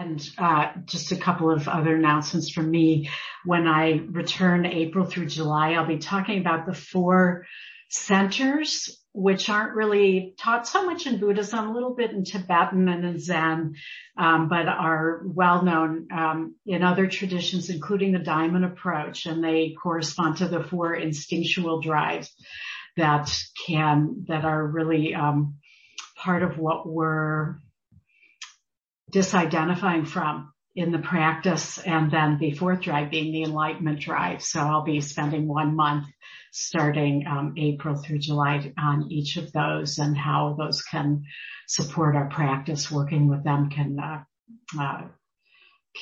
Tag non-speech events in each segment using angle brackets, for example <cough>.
And uh, just a couple of other announcements from me. When I return April through July, I'll be talking about the four centers, which aren't really taught so much in Buddhism, a little bit in Tibetan and in Zen, um, but are well known um, in other traditions, including the Diamond Approach, and they correspond to the four instinctual drives that can that are really um, part of what we're disidentifying from in the practice and then the fourth drive being the enlightenment drive. So I'll be spending one month starting um, April through July on each of those and how those can support our practice. Working with them can uh, uh,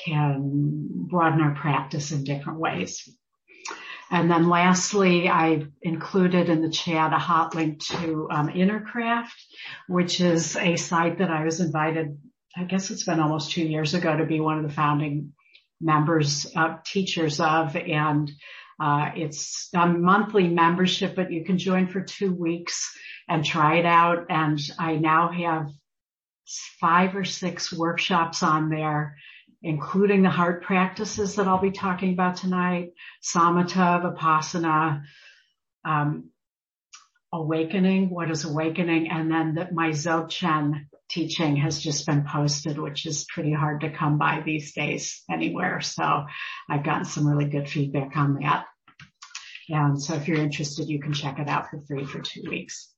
can broaden our practice in different ways. And then lastly, I included in the chat a hot link to um, Innercraft, which is a site that I was invited, I guess it's been almost two years ago to be one of the founding members, uh, teachers of, and uh, it's a monthly membership, but you can join for two weeks and try it out. And I now have five or six workshops on there, including the heart practices that I'll be talking about tonight, samatha, vipassana, um, awakening, what is awakening, and then the, my Dzogchen teaching has just been posted, which is pretty hard to come by these days anywhere. So I've gotten some really good feedback on that. And so if you're interested, you can check it out for free for two weeks.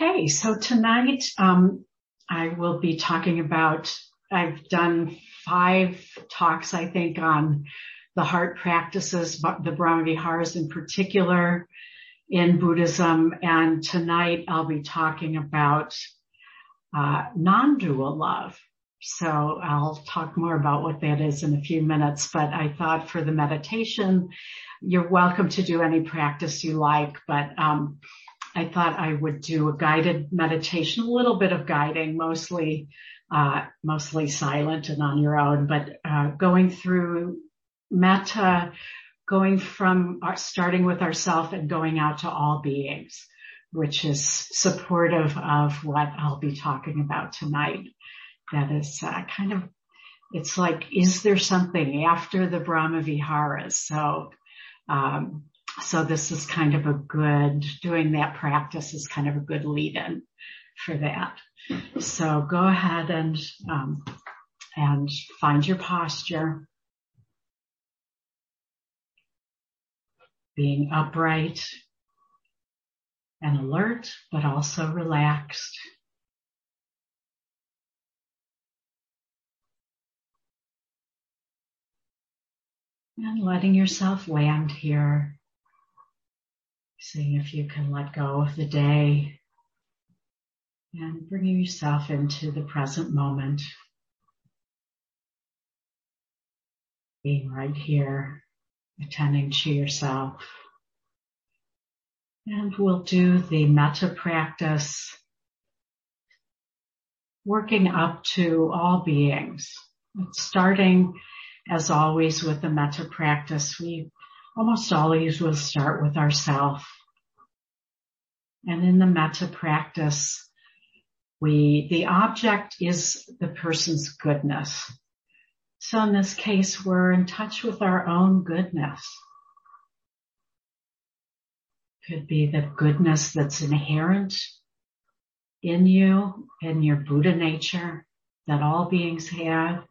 Okay, so tonight um, I will be talking about, I've done five talks, I think, on the heart practices, the Brahmaviharas in particular in Buddhism. And tonight I'll be talking about uh, non-dual love. So I'll talk more about what that is in a few minutes, but I thought for the meditation, you're welcome to do any practice you like, but um, I thought I would do a guided meditation, a little bit of guiding, mostly uh, mostly silent and on your own, but uh, going through metta going from our, starting with ourself and going out to all beings, which is supportive of what I'll be talking about tonight. That is uh, kind of, it's like, is there something after the Brahma Viharas? So, um, so this is kind of a good, doing that practice is kind of a good lead in for that. So go ahead and, um, and find your posture. Being upright and alert, but also relaxed. And letting yourself land here. Seeing if you can let go of the day and bringing yourself into the present moment. Being right here attending to yourself. And we'll do the metta practice, working up to all beings. Starting as always with the metta practice, we almost always will start with ourself. And in the metta practice, we, the object is the person's goodness. So in this case, we're in touch with our own goodness. Could be the goodness that's inherent in you, in your Buddha nature that all beings have.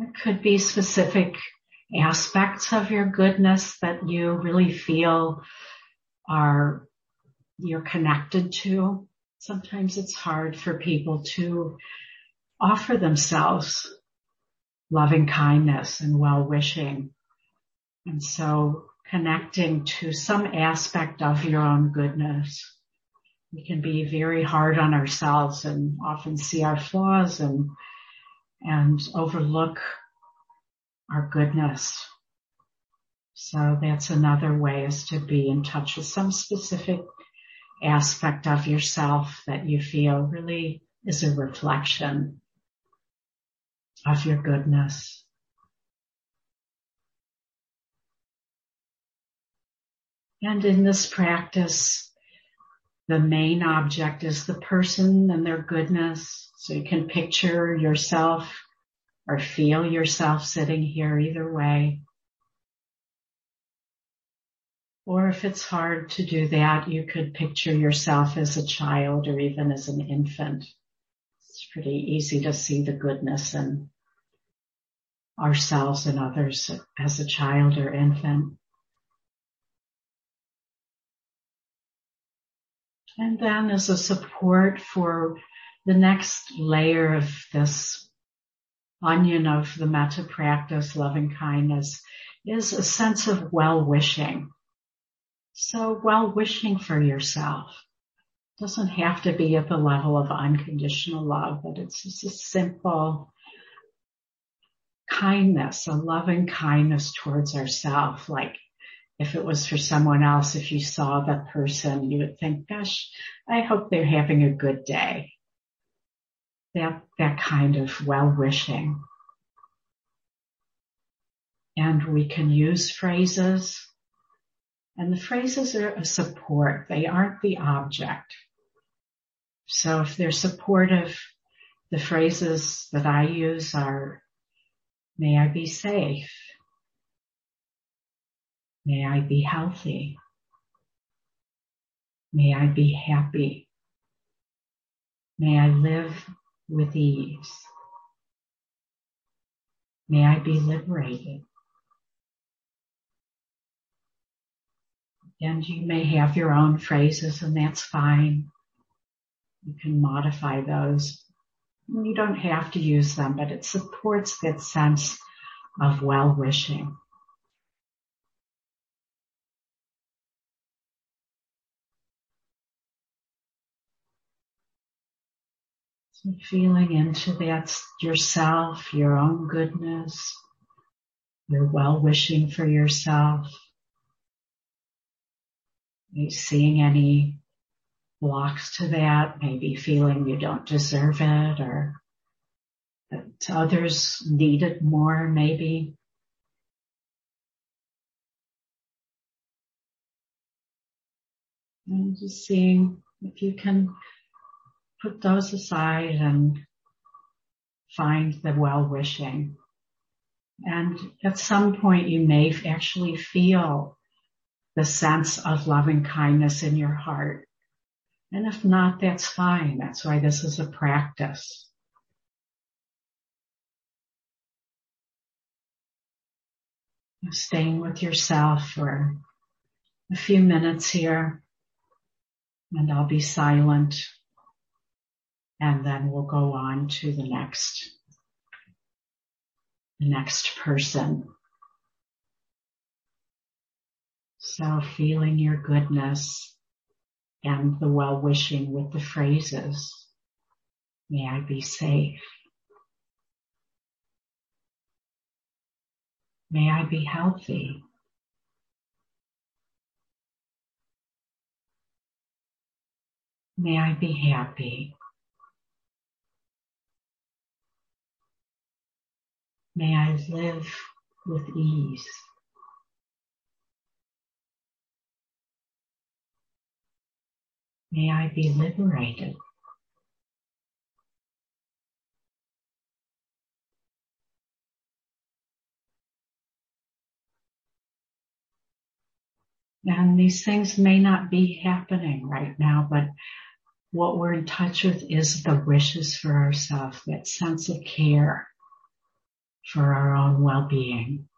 It could be specific aspects of your goodness that you really feel are, you're connected to. Sometimes it's hard for people to offer themselves loving kindness and well wishing. And so connecting to some aspect of your own goodness. We can be very hard on ourselves and often see our flaws and, and overlook our goodness. So that's another way is to be in touch with some specific aspect of yourself that you feel really is a reflection of your goodness. And in this practice, the main object is the person and their goodness. So you can picture yourself or feel yourself sitting here either way. Or if it's hard to do that, you could picture yourself as a child or even as an infant. Pretty easy to see the goodness in ourselves and others as a child or infant. And then as a support for the next layer of this onion of the metta practice, loving kindness, is a sense of well-wishing. So well-wishing for yourself doesn't have to be at the level of unconditional love, but it's just a simple kindness, a loving kindness towards ourselves. Like if it was for someone else, if you saw that person, you would think, gosh, I hope they're having a good day. That, that kind of well-wishing. And we can use phrases and the phrases are a support. They aren't the object. So if they're supportive, the phrases that I use are, may I be safe. May I be healthy. May I be happy. May I live with ease. May I be liberated. And you may have your own phrases and that's fine. You can modify those. You don't have to use them, but it supports that sense of well-wishing. So feeling into that yourself, your own goodness, your well-wishing for yourself Are you seeing any blocks to that, maybe feeling you don't deserve it or that others need it more maybe. And just seeing if you can put those aside and find the well-wishing. And at some point you may actually feel the sense of loving kindness in your heart. And if not, that's fine. That's why this is a practice. Staying with yourself for a few minutes here and I'll be silent and then we'll go on to the next, the next person. So feeling your goodness and the well-wishing with the phrases. May I be safe. May I be healthy. May I be happy. May I live with ease. May I be liberated. And these things may not be happening right now, but what we're in touch with is the wishes for ourselves, that sense of care for our own well-being.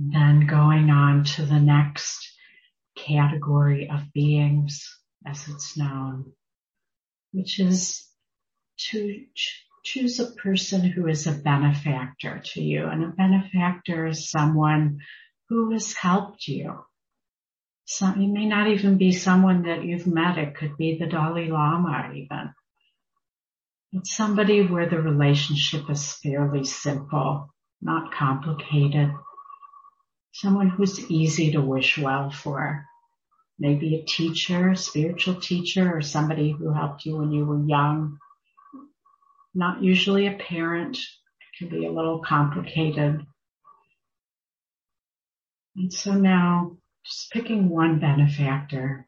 Then going on to the next category of beings as it's known, which is to ch- choose a person who is a benefactor to you. And a benefactor is someone who has helped you. So it may not even be someone that you've met. It could be the Dalai Lama even. It's somebody where the relationship is fairly simple, not complicated someone who's easy to wish well for. Maybe a teacher, spiritual teacher, or somebody who helped you when you were young. Not usually a parent. It can be a little complicated. And so now just picking one benefactor,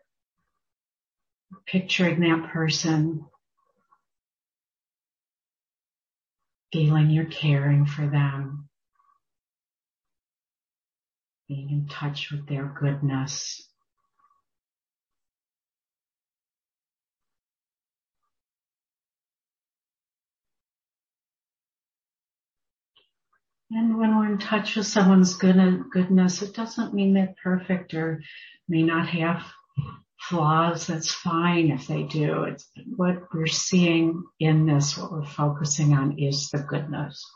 picturing that person, feeling you're caring for them, being in touch with their goodness. And when we're in touch with someone's good, goodness, it doesn't mean they're perfect or may not have flaws. That's fine if they do. It's what we're seeing in this, what we're focusing on is the goodness.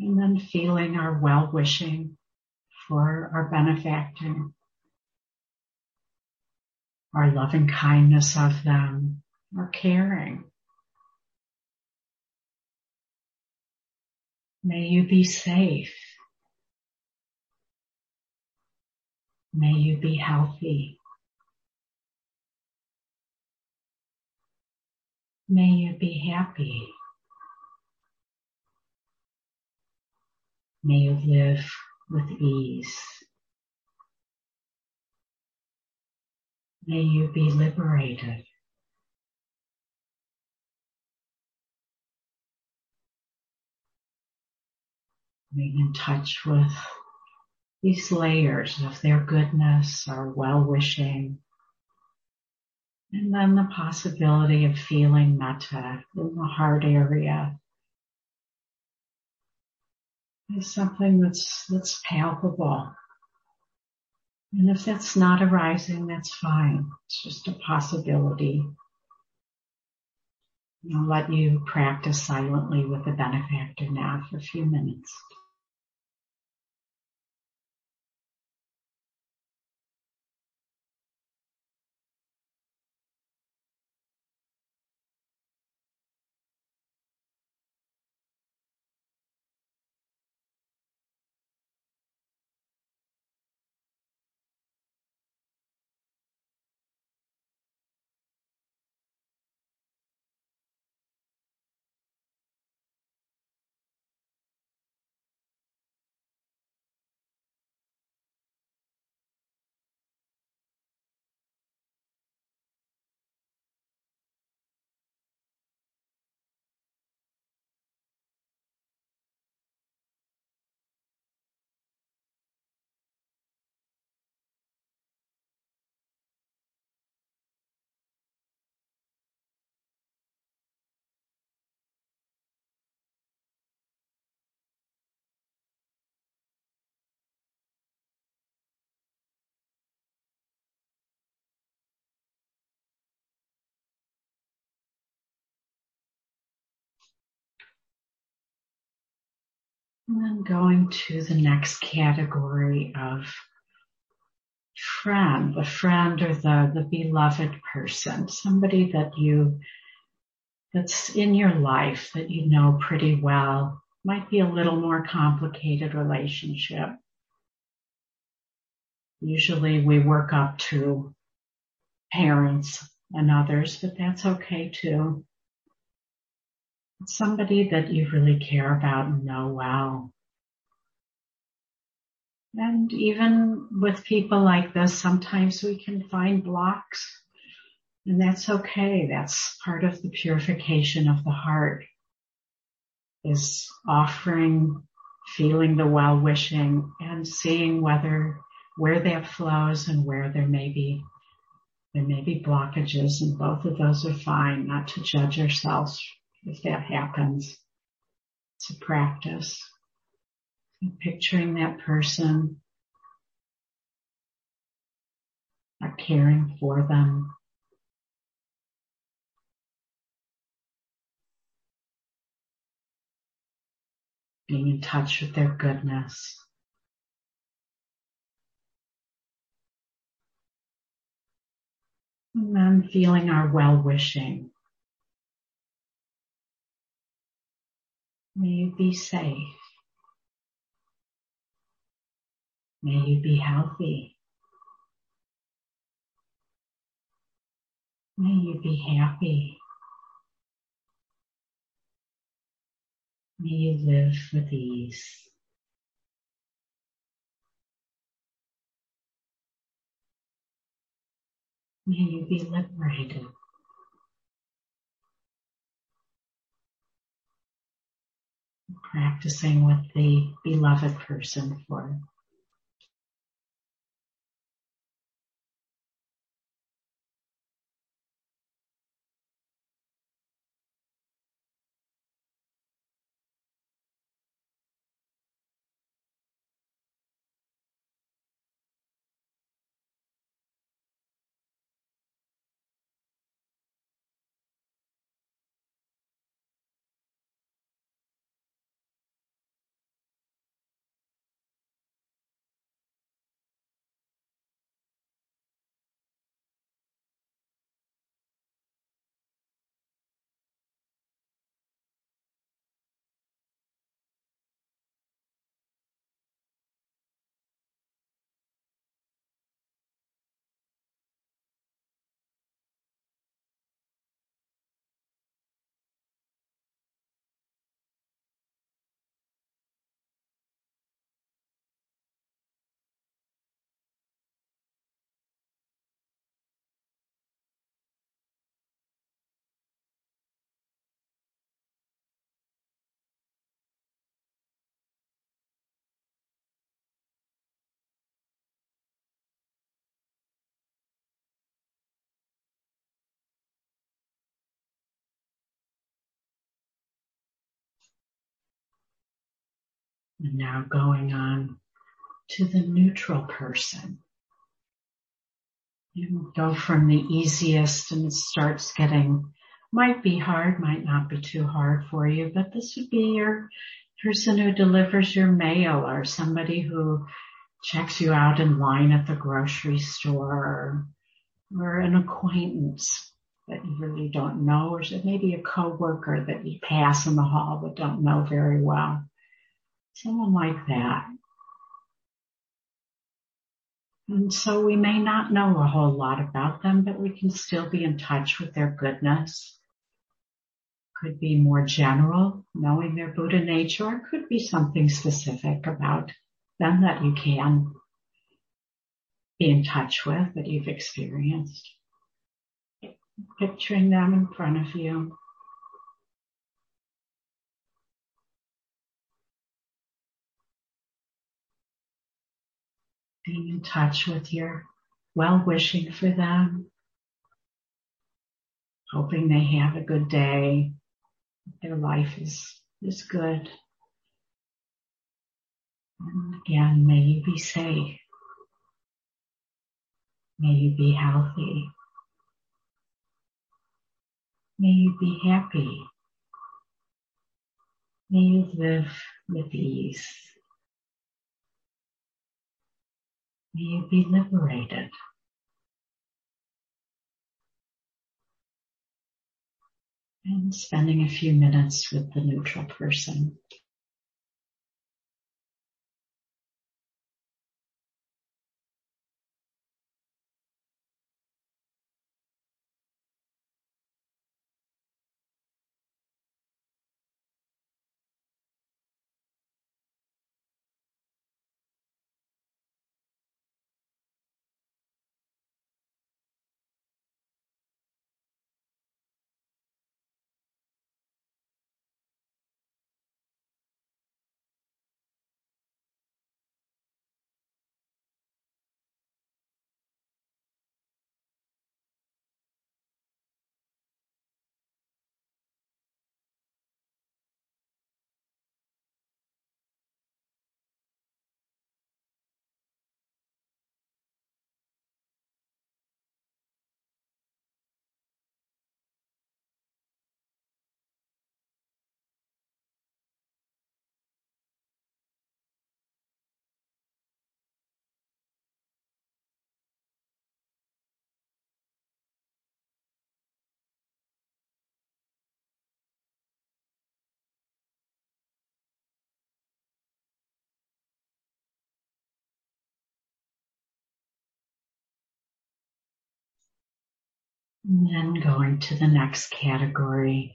And then feeling our well-wishing for our benefactor, our loving kindness of them, our caring. May you be safe. May you be healthy. May you be happy. May you live with ease. May you be liberated. Being in touch with these layers of their goodness, our well-wishing, and then the possibility of feeling metta uh, in the heart area is something that's, that's palpable. And if that's not arising, that's fine. It's just a possibility. I'll let you practice silently with the benefactor now for a few minutes. And then going to the next category of friend, the friend or the, the beloved person, somebody that you, that's in your life that you know pretty well, might be a little more complicated relationship. Usually we work up to parents and others, but that's okay too somebody that you really care about and know well. And even with people like this, sometimes we can find blocks and that's okay. That's part of the purification of the heart is offering, feeling the well-wishing and seeing whether, where that flows and where there may be, there may be blockages and both of those are fine, not to judge ourselves if that happens. It's a practice. And picturing that person or caring for them. Being in touch with their goodness. And then feeling our well-wishing. May you be safe. May you be healthy. May you be happy. May you live with ease. May you be liberated. Practicing with the beloved person for And now going on to the neutral person. You go from the easiest and it starts getting, might be hard, might not be too hard for you, but this would be your person who delivers your mail or somebody who checks you out in line at the grocery store or, an acquaintance that you really don't know or maybe a coworker that you pass in the hall but don't know very well. Someone like that. And so we may not know a whole lot about them, but we can still be in touch with their goodness. Could be more general, knowing their Buddha nature, or could be something specific about them that you can be in touch with, that you've experienced. Picturing them in front of you. Being in touch with your well wishing for them, hoping they have a good day, their life is, is good. And again, may you be safe. May you be healthy. May you be happy. May you live with ease. May you be liberated. And spending a few minutes with the neutral person. And then going to the next category,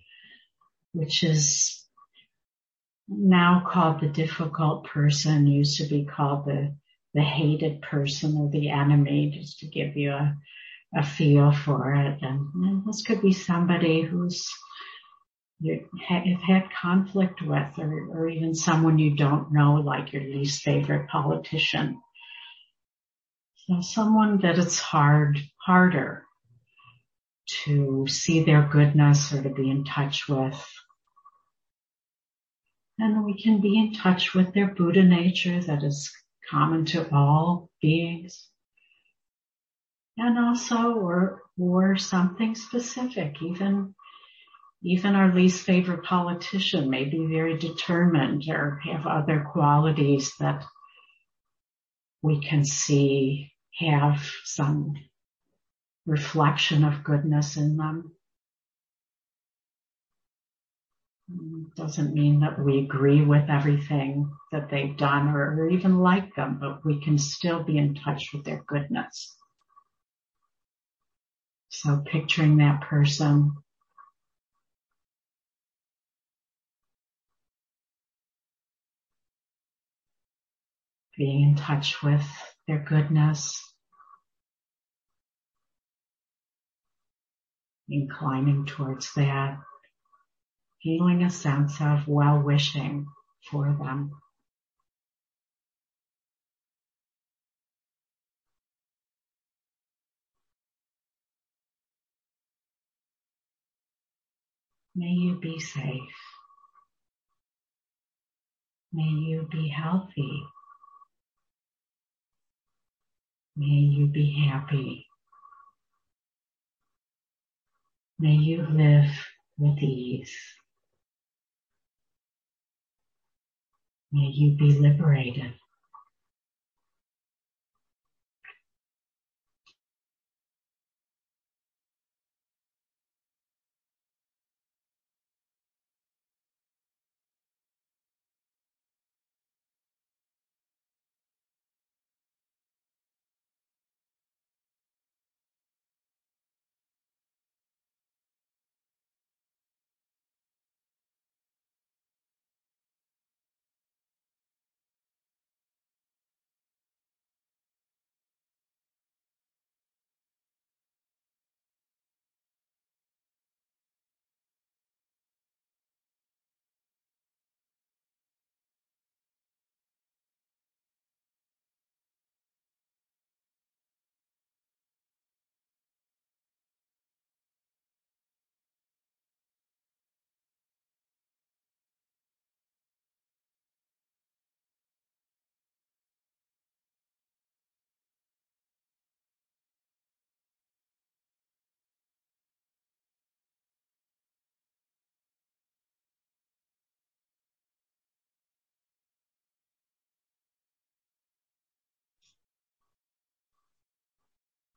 which is now called the difficult person, used to be called the, the hated person or the enemy, just to give you a, a feel for it. And, and this could be somebody who's you have had conflict with or, or even someone you don't know, like your least favorite politician. So someone that it's hard, harder to see their goodness or to be in touch with. And we can be in touch with their Buddha nature that is common to all beings. And also, or, or something specific, even, even our least favorite politician may be very determined or have other qualities that we can see have some reflection of goodness in them. Doesn't mean that we agree with everything that they've done or, or even like them, but we can still be in touch with their goodness. So picturing that person being in touch with their goodness, inclining towards that, feeling a sense of well-wishing for them. May you be safe. May you be healthy. May you be happy. May you live with ease. May you be liberated.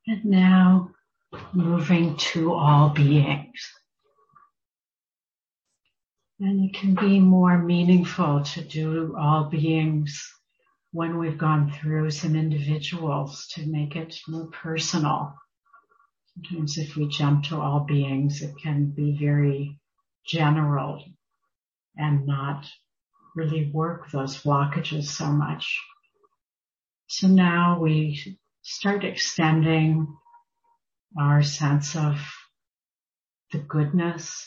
And now moving to all beings. And it can be more meaningful to do all beings when we've gone through some individuals to make it more personal. Sometimes if we jump to all beings, it can be very general and not really work those blockages so much. So now we start extending our sense of the goodness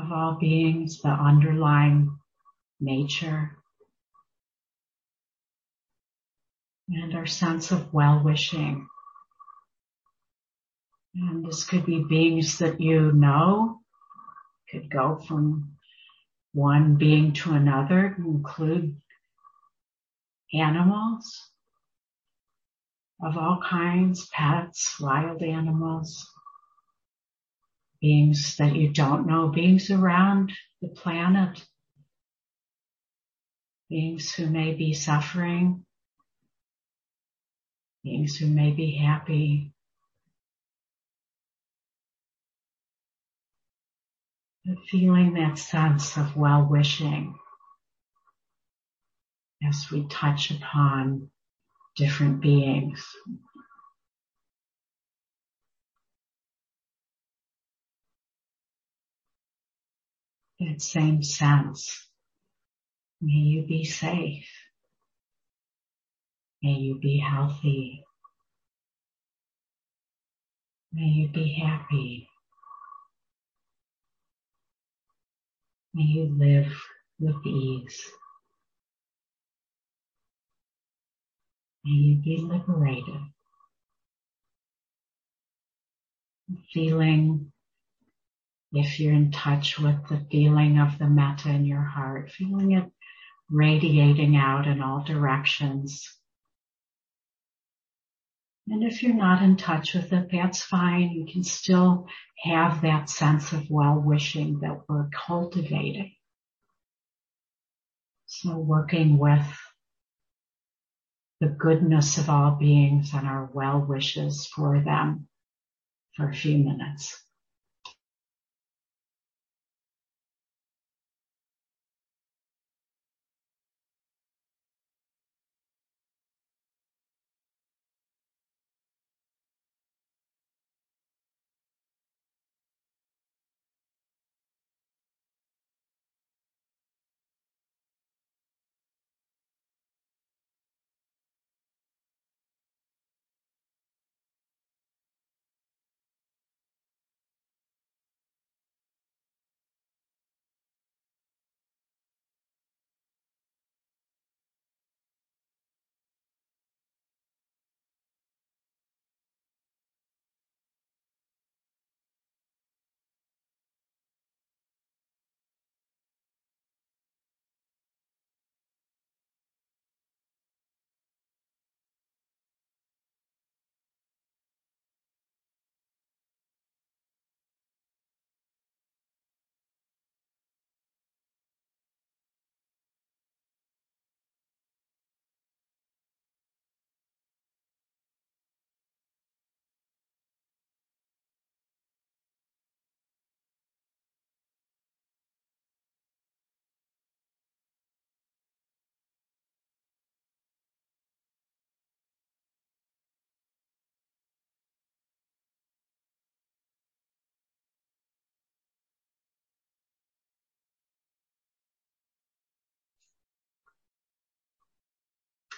of all beings, the underlying nature, and our sense of well-wishing. And this could be beings that you know, could go from one being to another, include animals, of all kinds, pets, wild animals, beings that you don't know, beings around the planet, beings who may be suffering, beings who may be happy. Feeling that sense of well-wishing as we touch upon different beings. That same sense. May you be safe. May you be healthy. May you be happy. May you live with ease. May you be liberated. Feeling, if you're in touch with the feeling of the metta in your heart, feeling it radiating out in all directions. And if you're not in touch with it, that's fine. You can still have that sense of well-wishing that we're cultivating. So working with the goodness of all beings and our well wishes for them for a few minutes.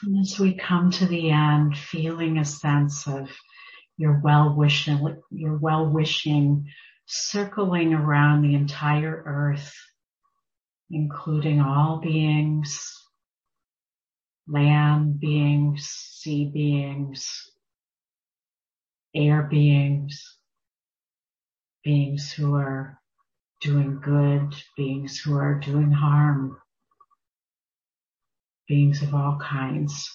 And as we come to the end, feeling a sense of your well-wishing, your well-wishing circling around the entire earth, including all beings, land beings, sea beings, air beings, beings who are doing good, beings who are doing harm, beings of all kinds.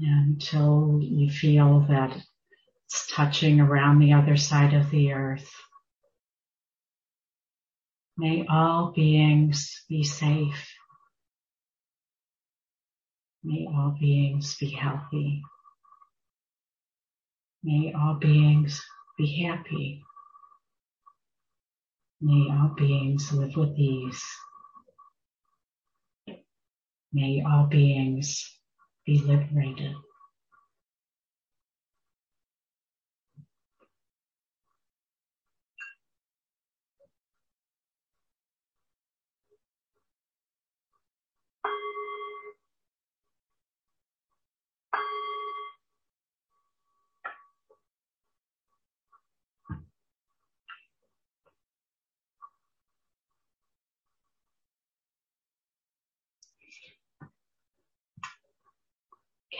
Until you feel that it's touching around the other side of the earth. May all beings be safe. May all beings be healthy. May all beings be happy. May all beings live with ease. May all beings be liberated.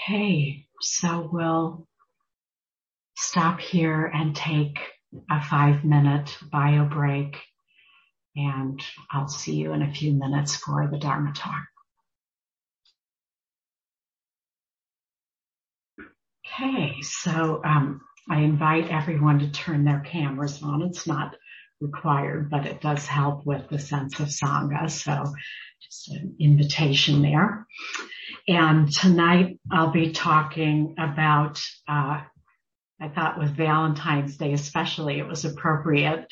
Okay, so we'll stop here and take a five minute bio break and I'll see you in a few minutes for the Dharma talk. Okay, so um, I invite everyone to turn their cameras on. It's not required, but it does help with the sense of Sangha. So just an invitation there. And tonight I'll be talking about, uh, I thought with Valentine's Day especially, it was appropriate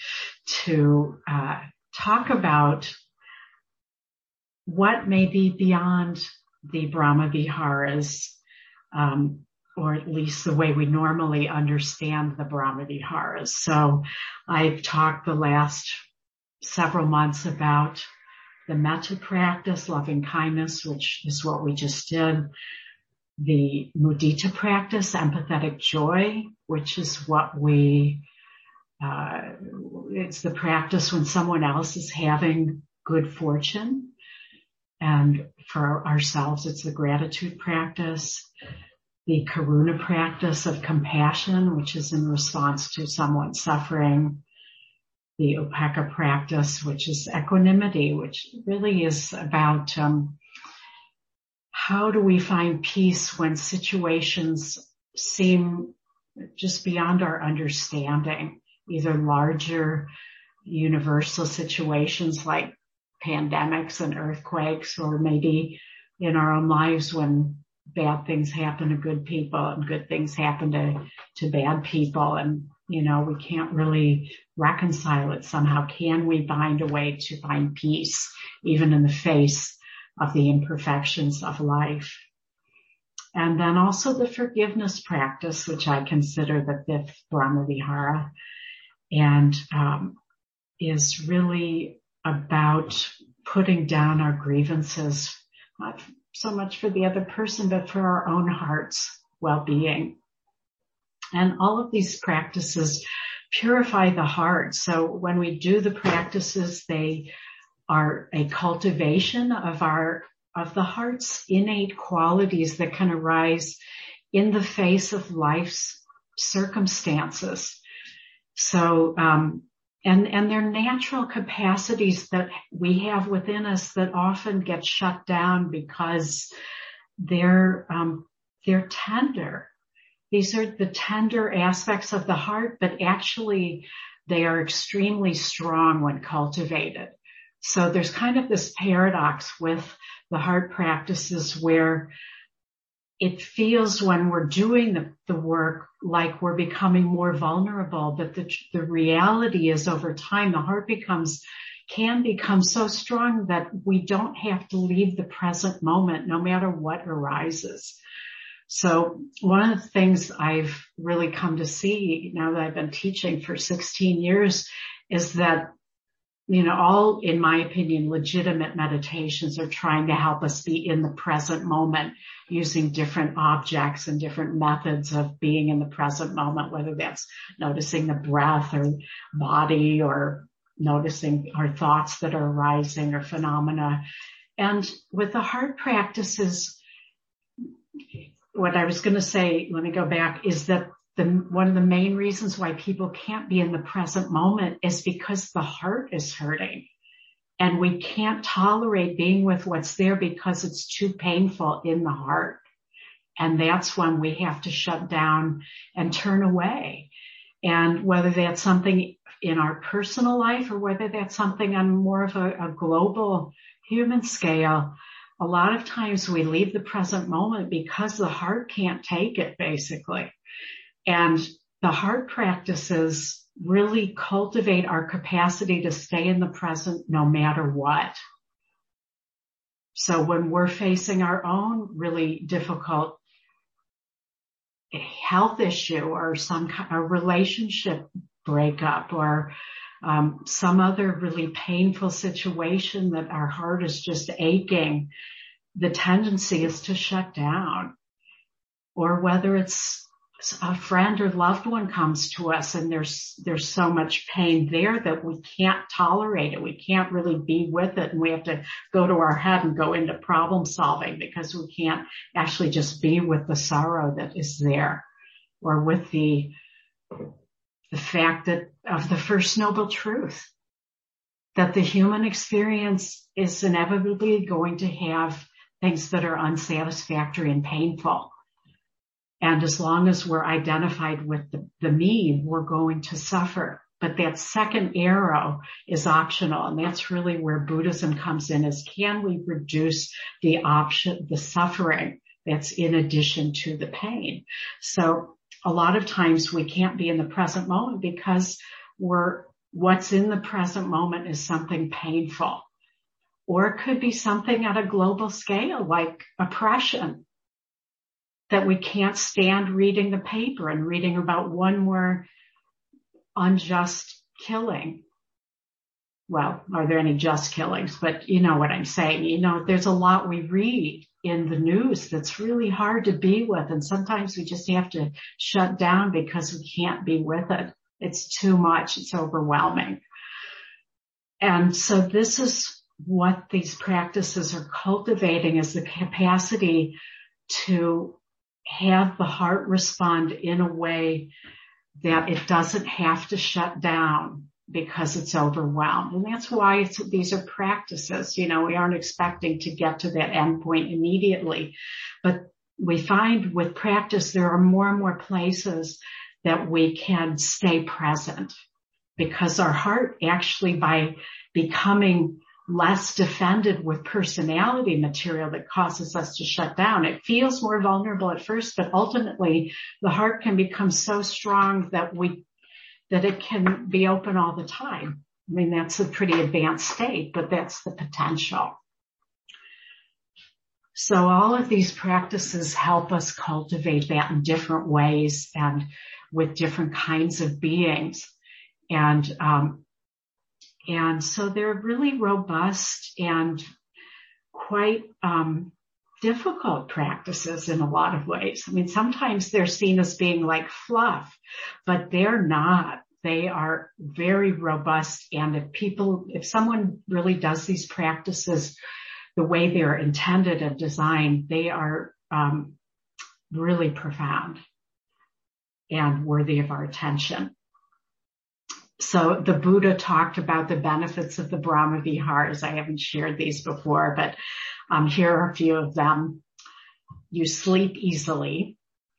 to uh, talk about what may be beyond the Brahma Viharas um, or at least the way we normally understand the Brahmaviharas. So I've talked the last several months about the metta practice, loving kindness, which is what we just did. The mudita practice, empathetic joy, which is what we, uh, it's the practice when someone else is having good fortune. And for ourselves, it's the gratitude practice the karuna practice of compassion, which is in response to someone suffering, the upekkha practice, which is equanimity, which really is about um, how do we find peace when situations seem just beyond our understanding, either larger universal situations like pandemics and earthquakes, or maybe in our own lives when bad things happen to good people and good things happen to, to bad people. And, you know, we can't really reconcile it somehow. Can we find a way to find peace even in the face of the imperfections of life? And then also the forgiveness practice, which I consider the fifth Brahma Vihara and, um, is really about putting down our grievances, not so much for the other person, but for our own heart's well-being. And all of these practices purify the heart. So when we do the practices, they are a cultivation of our, of the heart's innate qualities that can arise in the face of life's circumstances. So, um, and, and they're natural capacities that we have within us that often get shut down because they're, um, they're tender. These are the tender aspects of the heart, but actually they are extremely strong when cultivated. So there's kind of this paradox with the heart practices where it feels when we're doing the, the work like we're becoming more vulnerable, but the, the reality is over time the heart becomes, can become so strong that we don't have to leave the present moment no matter what arises. So one of the things I've really come to see now that I've been teaching for 16 years is that you know, all, in my opinion, legitimate meditations are trying to help us be in the present moment using different objects and different methods of being in the present moment, whether that's noticing the breath or body or noticing our thoughts that are arising or phenomena. And with the heart practices, what I was going to say, let me go back, is that the, one of the main reasons why people can't be in the present moment is because the heart is hurting and we can't tolerate being with what's there because it's too painful in the heart. And that's when we have to shut down and turn away. And whether that's something in our personal life or whether that's something on more of a, a global human scale, a lot of times we leave the present moment because the heart can't take it basically. And the heart practices really cultivate our capacity to stay in the present no matter what. So when we're facing our own really difficult health issue or some kind of relationship breakup or um, some other really painful situation that our heart is just aching, the tendency is to shut down. Or whether it's a friend or loved one comes to us and there's, there's so much pain there that we can't tolerate it. We can't really be with it and we have to go to our head and go into problem solving because we can't actually just be with the sorrow that is there or with the, the fact that of the first noble truth that the human experience is inevitably going to have things that are unsatisfactory and painful and as long as we're identified with the, the me, we're going to suffer. But that second arrow is optional. And that's really where Buddhism comes in is can we reduce the option, the suffering that's in addition to the pain? So a lot of times we can't be in the present moment because we're, what's in the present moment is something painful. Or it could be something at a global scale like oppression that we can't stand reading the paper and reading about one more unjust killing. Well, are there any just killings? But you know what I'm saying. You know, there's a lot we read in the news that's really hard to be with. And sometimes we just have to shut down because we can't be with it. It's too much. It's overwhelming. And so this is what these practices are cultivating is the capacity to have the heart respond in a way that it doesn't have to shut down because it's overwhelmed. And that's why these are practices. You know, we aren't expecting to get to that end point immediately, but we find with practice, there are more and more places that we can stay present because our heart actually by becoming less defended with personality material that causes us to shut down. It feels more vulnerable at first, but ultimately the heart can become so strong that we, that it can be open all the time. I mean, that's a pretty advanced state, but that's the potential. So all of these practices help us cultivate that in different ways and with different kinds of beings. And um, and so they're really robust and quite um, difficult practices in a lot of ways. I mean, sometimes they're seen as being like fluff, but they're not. They are very robust. And if people, if someone really does these practices the way they're intended and designed, they are um, really profound and worthy of our attention. So the Buddha talked about the benefits of the Brahma Viharas. I haven't shared these before, but um, here are a few of them. You sleep easily.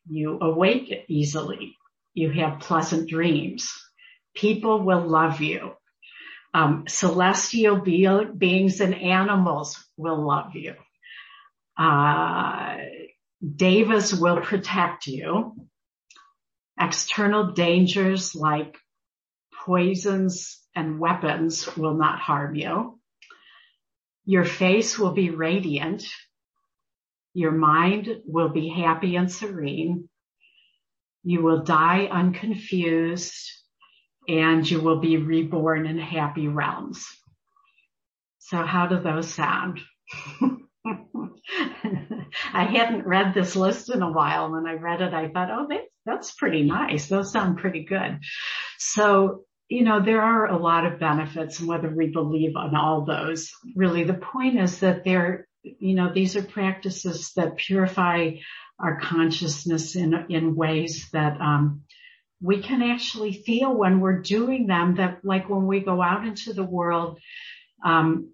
You awake easily. You have pleasant dreams. People will love you. Um, celestial be- beings and animals will love you. Uh, devas will protect you. External dangers like poisons and weapons will not harm you. Your face will be radiant. Your mind will be happy and serene. You will die unconfused and you will be reborn in happy realms. So how do those sound? <laughs> I hadn't read this list in a while. When I read it, I thought, oh, that's pretty nice. Those sound pretty good. So you know, there are a lot of benefits and whether we believe on all those, really the point is that they're, you know, these are practices that purify our consciousness in, in ways that, um, we can actually feel when we're doing them that like when we go out into the world, um,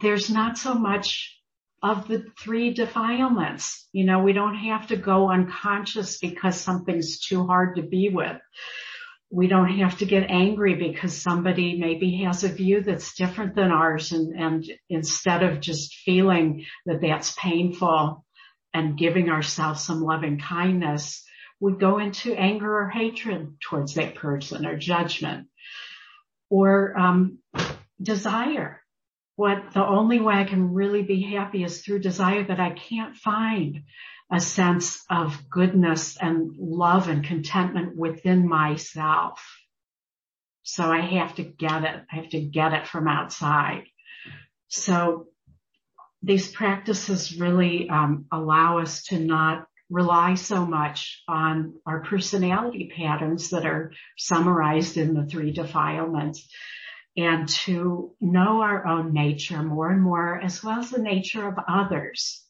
there's not so much of the three defilements. You know, we don't have to go unconscious because something's too hard to be with we don't have to get angry because somebody maybe has a view that's different than ours and, and instead of just feeling that that's painful and giving ourselves some loving kindness, we go into anger or hatred towards that person or judgment or um, desire. What the only way I can really be happy is through desire that I can't find a sense of goodness and love and contentment within myself. So I have to get it. I have to get it from outside. So these practices really um, allow us to not rely so much on our personality patterns that are summarized in the three defilements and to know our own nature more and more as well as the nature of others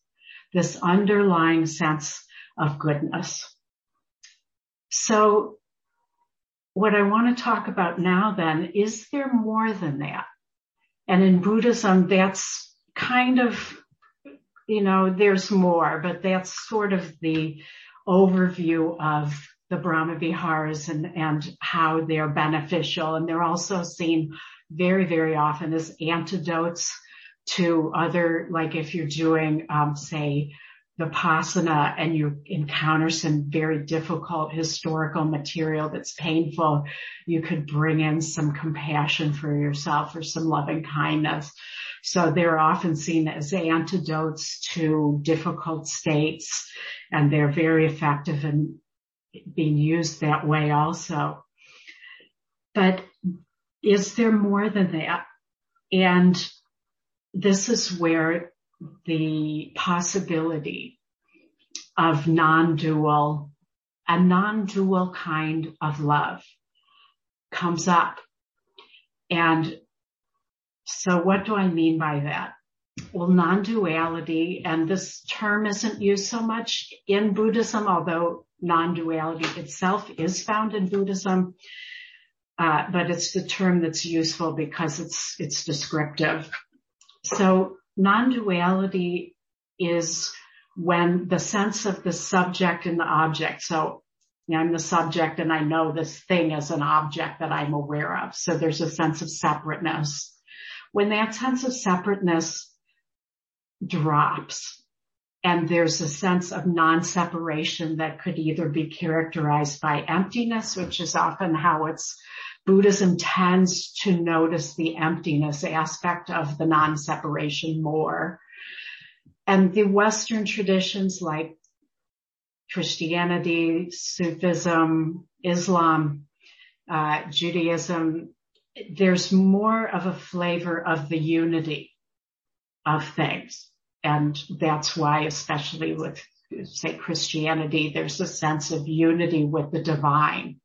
this underlying sense of goodness. So what I want to talk about now then, is there more than that? And in Buddhism, that's kind of, you know, there's more, but that's sort of the overview of the Brahma Viharas and, and how they're beneficial. And they're also seen very, very often as antidotes to other, like if you're doing, um, say, vipassana and you encounter some very difficult historical material that's painful, you could bring in some compassion for yourself or some loving kindness. So they're often seen as antidotes to difficult states and they're very effective in being used that way also. But is there more than that? And this is where the possibility of non-dual, a non-dual kind of love comes up. And so what do I mean by that? Well, non-duality, and this term isn't used so much in Buddhism, although non-duality itself is found in Buddhism. Uh, but it's the term that's useful because it's, it's descriptive. So non-duality is when the sense of the subject and the object. So I'm the subject and I know this thing as an object that I'm aware of. So there's a sense of separateness. When that sense of separateness drops and there's a sense of non-separation that could either be characterized by emptiness, which is often how it's Buddhism tends to notice the emptiness aspect of the non-separation more. And the Western traditions like Christianity, Sufism, Islam, uh, Judaism, there's more of a flavor of the unity of things. And that's why, especially with, say, Christianity, there's a sense of unity with the divine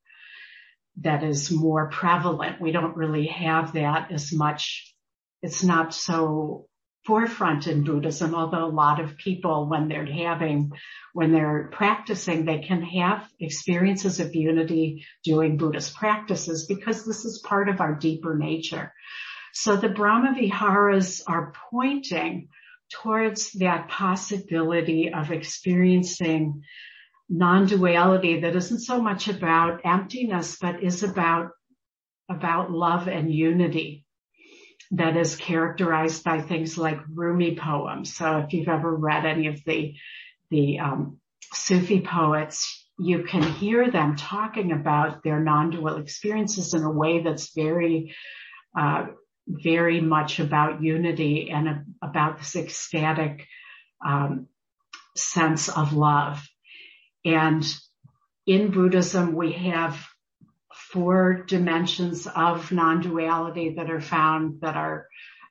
that is more prevalent. We don't really have that as much. It's not so forefront in Buddhism, although a lot of people, when they're having, when they're practicing, they can have experiences of unity doing Buddhist practices because this is part of our deeper nature. So the Brahma Viharas are pointing towards that possibility of experiencing non-duality that isn't so much about emptiness, but is about, about love and unity that is characterized by things like Rumi poems. So if you've ever read any of the, the, um, Sufi poets, you can hear them talking about their non-dual experiences in a way that's very, uh, very much about unity and about this ecstatic um, sense of love. And in Buddhism, we have four dimensions of non-duality that are found that are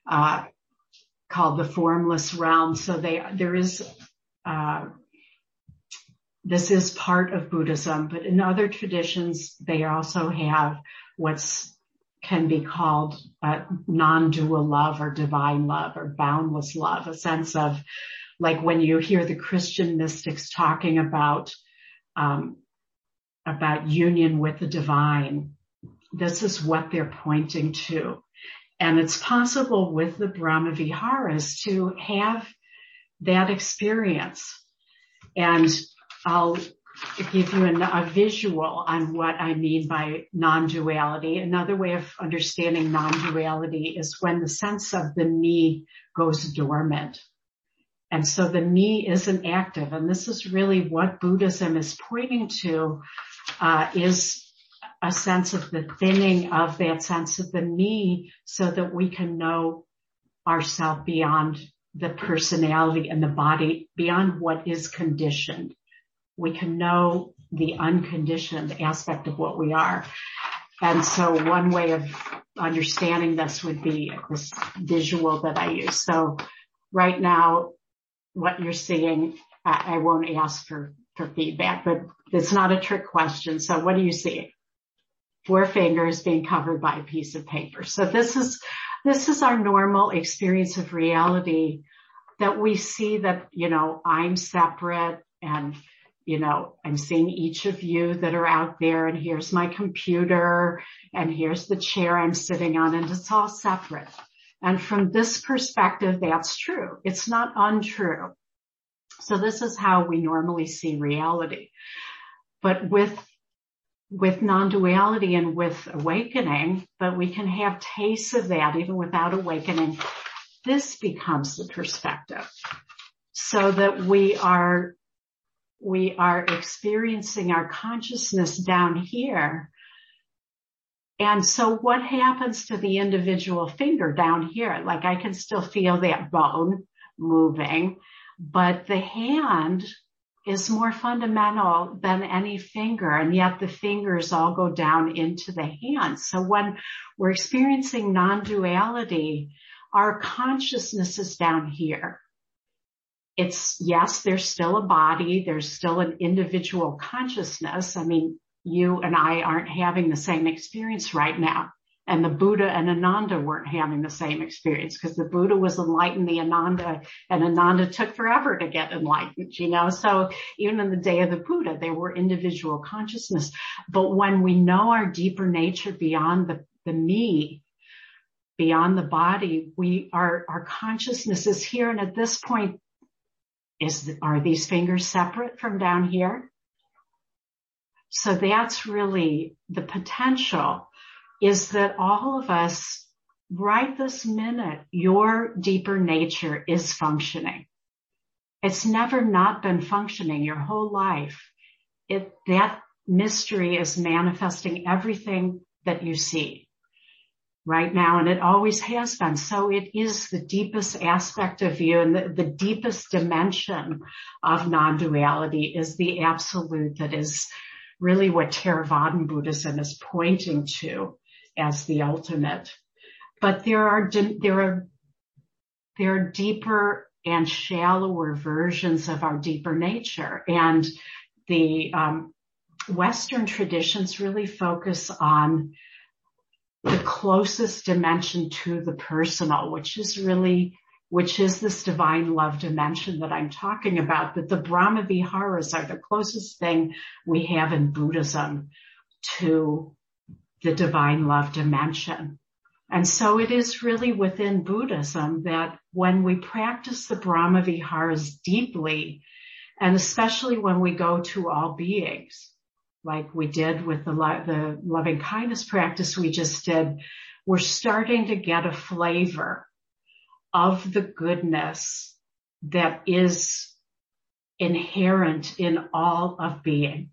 uh, called the formless realm. So they there is uh, this is part of Buddhism, but in other traditions they also have what's can be called uh, non-dual love or divine love or boundless love, a sense of like when you hear the Christian mystics talking about um, about union with the divine, this is what they're pointing to. And it's possible with the Brahma Viharas to have that experience. And I'll give you an, a visual on what I mean by non-duality. Another way of understanding non-duality is when the sense of the me goes dormant. And so the me isn't active. And this is really what Buddhism is pointing to, uh, is a sense of the thinning of that sense of the me so that we can know ourselves beyond the personality and the body, beyond what is conditioned we can know the unconditioned aspect of what we are. And so one way of understanding this would be this visual that I use. So right now, what you're seeing, I, I won't ask for, for feedback, but it's not a trick question. So what do you see? Four fingers being covered by a piece of paper. So this is, this is our normal experience of reality that we see that, you know, I'm separate and you know, I'm seeing each of you that are out there and here's my computer and here's the chair I'm sitting on and it's all separate. And from this perspective, that's true. It's not untrue. So this is how we normally see reality. But with, with non-duality and with awakening, but we can have tastes of that even without awakening. This becomes the perspective. so that we are, we are experiencing our consciousness down here. And so what happens to the individual finger down here? Like I can still feel that bone moving, but the hand is more fundamental than any finger. And yet the fingers all go down into the hand. So when we're experiencing non-duality, our consciousness is down here. It's yes, there's still a body. There's still an individual consciousness. I mean, you and I aren't having the same experience right now. And the Buddha and Ananda weren't having the same experience because the Buddha was enlightened, the Ananda and Ananda took forever to get enlightened, you know? So even in the day of the Buddha, there were individual consciousness. But when we know our deeper nature beyond the, the me, beyond the body, we, our, our consciousness is here. And at this point, is, are these fingers separate from down here? So that's really the potential is that all of us right this minute, your deeper nature is functioning. It's never not been functioning your whole life. It, that mystery is manifesting everything that you see right now. And it always has been. So it is the deepest aspect of you and the, the deepest dimension of non-duality is the absolute that is really what Theravadan Buddhism is pointing to as the ultimate. But there are, there are, there are deeper and shallower versions of our deeper nature. And the um, Western traditions really focus on the closest dimension to the personal, which is really, which is this divine love dimension that I'm talking about, that the Brahma Viharas are the closest thing we have in Buddhism to the divine love dimension. And so it is really within Buddhism that when we practice the Brahma Viharas deeply, and especially when we go to all beings, like we did with the, the loving kindness practice we just did, we're starting to get a flavor of the goodness that is inherent in all of being.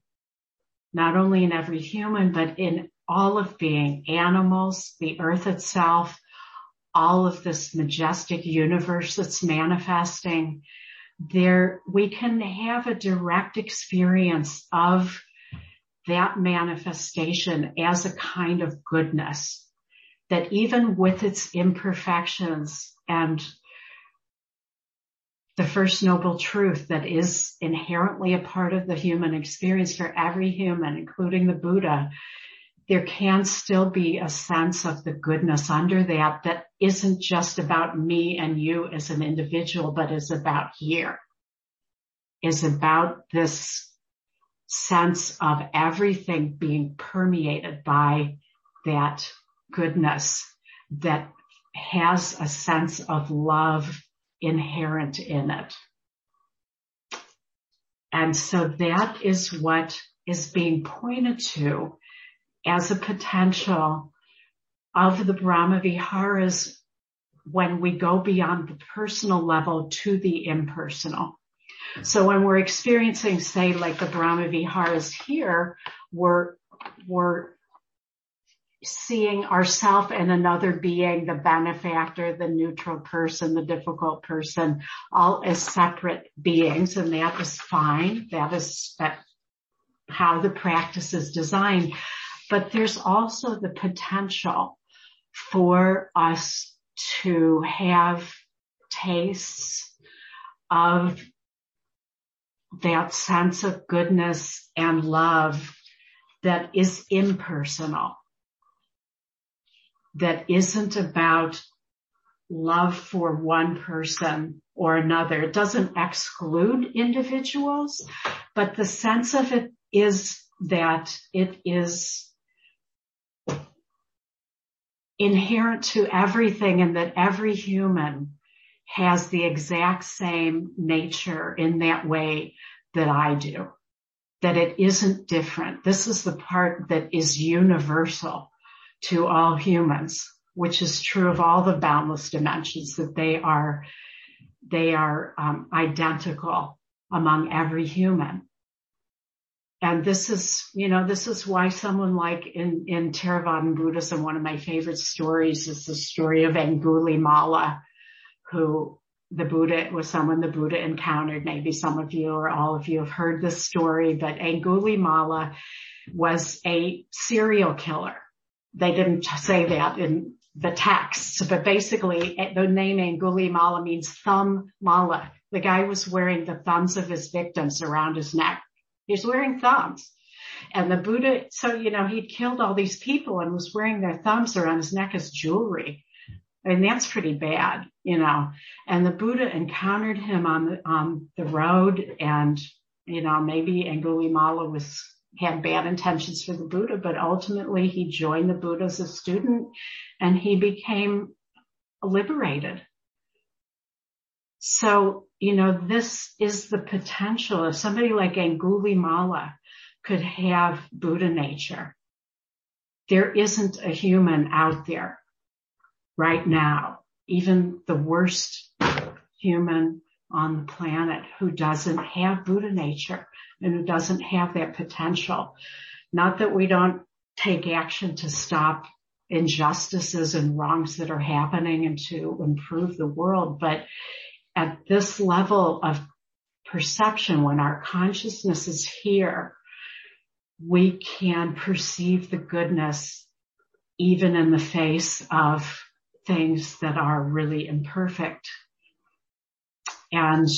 Not only in every human, but in all of being, animals, the earth itself, all of this majestic universe that's manifesting there, we can have a direct experience of that manifestation as a kind of goodness that even with its imperfections and the first noble truth that is inherently a part of the human experience for every human, including the Buddha, there can still be a sense of the goodness under that that isn't just about me and you as an individual, but is about here, is about this sense of everything being permeated by that goodness that has a sense of love inherent in it. And so that is what is being pointed to as a potential of the Brahmaviharas when we go beyond the personal level to the impersonal. So when we're experiencing, say, like the Brahmaviharas here, we're, we're seeing ourself and another being, the benefactor, the neutral person, the difficult person, all as separate beings. And that is fine. That is how the practice is designed but there's also the potential for us to have tastes of that sense of goodness and love that is impersonal, that isn't about love for one person or another. It doesn't exclude individuals, but the sense of it is that it is inherent to everything and that every human has the exact same nature in that way that I do. That it isn't different. This is the part that is universal to all humans, which is true of all the boundless dimensions that they are, they are um, identical among every human. And this is, you know, this is why someone like in, in Theravadan Buddhism, one of my favorite stories is the story of Angulimala, who the Buddha was someone the Buddha encountered. Maybe some of you or all of you have heard this story, but Angulimala was a serial killer. They didn't say that in the text, but basically eh, the name Angulimala means thumb mala. The guy was wearing the thumbs of his victims around his neck. He's wearing thumbs. And the Buddha, so, you know, he'd killed all these people and was wearing their thumbs around his neck as jewelry. And that's pretty bad, you know, and the Buddha encountered him on the, on the road and, you know, maybe Angulimala was, had bad intentions for the Buddha, but ultimately he joined the Buddha as a student and he became liberated. So, you know, this is the potential of somebody like Angulimala could have Buddha nature. There isn't a human out there right now, even the worst human on the planet who doesn't have Buddha nature and who doesn't have that potential. Not that we don't take action to stop injustices and wrongs that are happening and to improve the world, but at this level of perception, when our consciousness is here, we can perceive the goodness even in the face of things that are really imperfect. And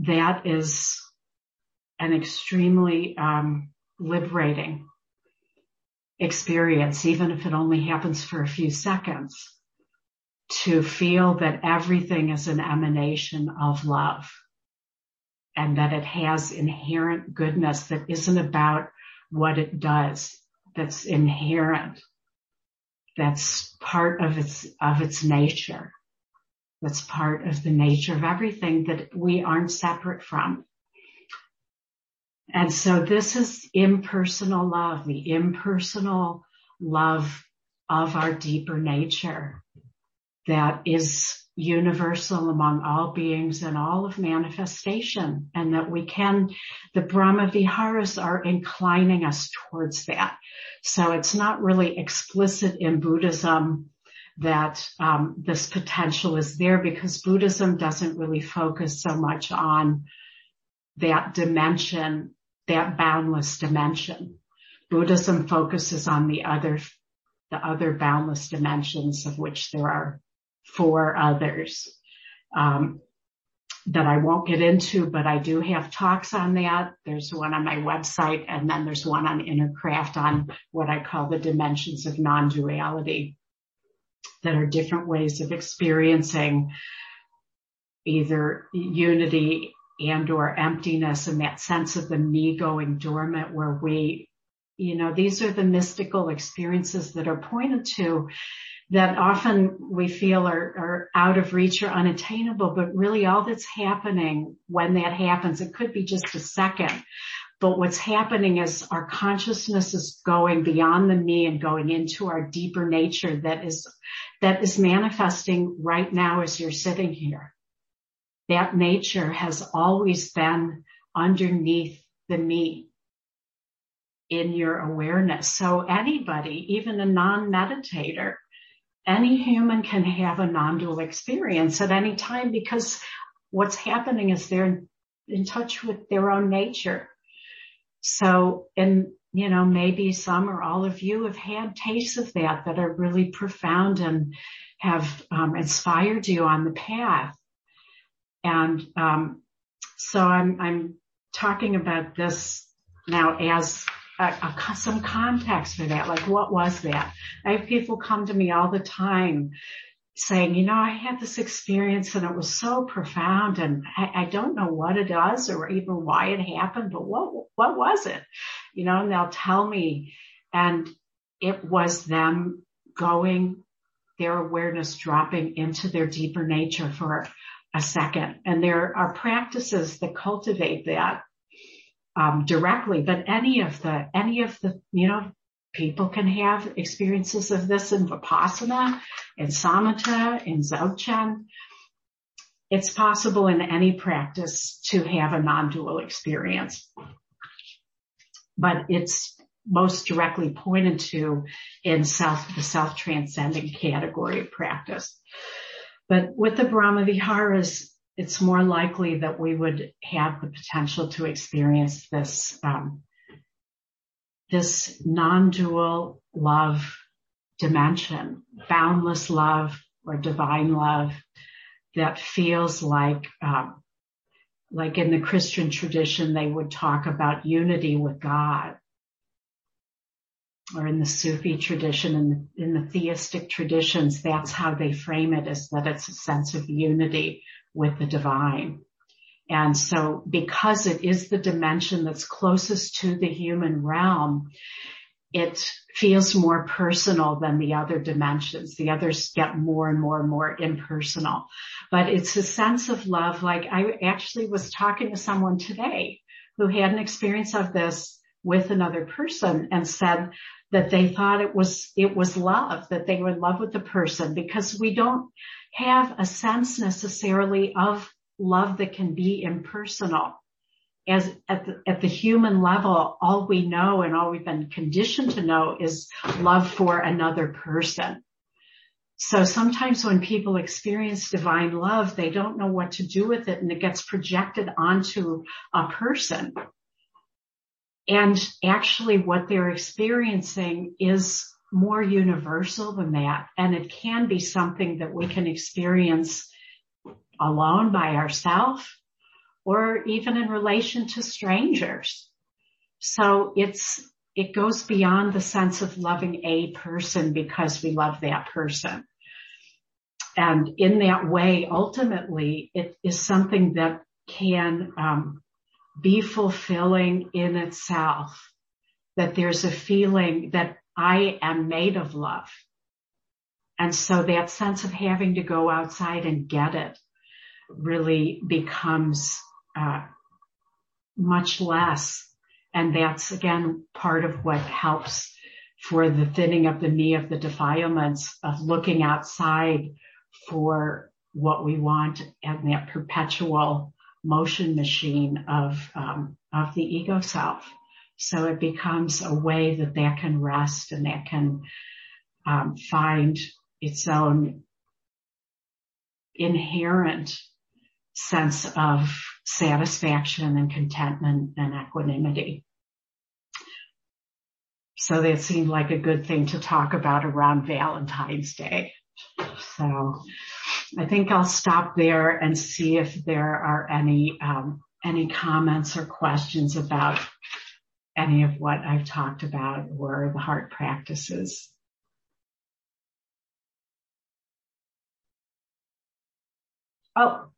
that is an extremely um, liberating experience, even if it only happens for a few seconds to feel that everything is an emanation of love and that it has inherent goodness that isn't about what it does, that's inherent, that's part of its, of its nature. That's part of the nature of everything that we aren't separate from. And so this is impersonal love, the impersonal love of our deeper nature that is universal among all beings and all of manifestation and that we can, the Brahma Viharas are inclining us towards that. So it's not really explicit in Buddhism that um, this potential is there because Buddhism doesn't really focus so much on that dimension, that boundless dimension. Buddhism focuses on the other, the other boundless dimensions of which there are four others. Um, that I won't get into, but I do have talks on that. There's one on my website and then there's one on inner craft on what I call the dimensions of non-duality that are different ways of experiencing either unity and or emptiness and that sense of the me going dormant where we, you know, these are the mystical experiences that are pointed to that often we feel are, are, out of reach or unattainable, but really all that's happening when that happens, it could be just a second. But what's happening is our consciousness is going beyond the me and going into our deeper nature that is, that is manifesting right now as you're sitting here. That nature has always been underneath the me in your awareness. So anybody, even a non-meditator, any human can have a non-dual experience at any time because what's happening is they're in touch with their own nature. So, and you know, maybe some or all of you have had tastes of that that are really profound and have um, inspired you on the path. And um, so I'm I'm talking about this now as a, a, some context for that. Like, what was that? I have people come to me all the time saying, you know, I had this experience and it was so profound and I, I don't know what it does or even why it happened, but what, what was it? You know, and they'll tell me and it was them going, their awareness dropping into their deeper nature for a second. And there are practices that cultivate that um, directly, but any of the, any of the, you know, people can have experiences of this in Vipassana, in Samatha, in Dzogchen. it's possible in any practice to have a non-dual experience. But it's most directly pointed to in self, the self-transcending category of practice. But with the Brahma Viharas, it's more likely that we would have the potential to experience this, um, this non-dual love dimension, boundless love or divine love that feels like, um, like in the Christian tradition, they would talk about unity with God. Or in the Sufi tradition and in, in the theistic traditions, that's how they frame it is that it's a sense of unity with the divine. And so because it is the dimension that's closest to the human realm, it feels more personal than the other dimensions. The others get more and more and more impersonal, but it's a sense of love. Like I actually was talking to someone today who had an experience of this with another person and said that they thought it was, it was love, that they were in love with the person because we don't have a sense necessarily of love that can be impersonal as at the, at the human level, all we know and all we've been conditioned to know is love for another person. So sometimes when people experience divine love, they don't know what to do with it and it gets projected onto a person. And actually what they're experiencing is more universal than that. And it can be something that we can experience alone by ourselves or even in relation to strangers. So it's, it goes beyond the sense of loving a person because we love that person. And in that way, ultimately, it is something that can um, be fulfilling in itself. That there's a feeling that I am made of love. And so that sense of having to go outside and get it really becomes uh, much less. And that's again part of what helps for the thinning of the knee of the defilements of looking outside for what we want and that perpetual motion machine of um, of the ego self. So it becomes a way that that can rest and that can um, find its own inherent sense of satisfaction and contentment and equanimity. So that seemed like a good thing to talk about around Valentine's Day. So I think I'll stop there and see if there are any, um, any comments or questions about any of what I've talked about or the heart practices. Oh,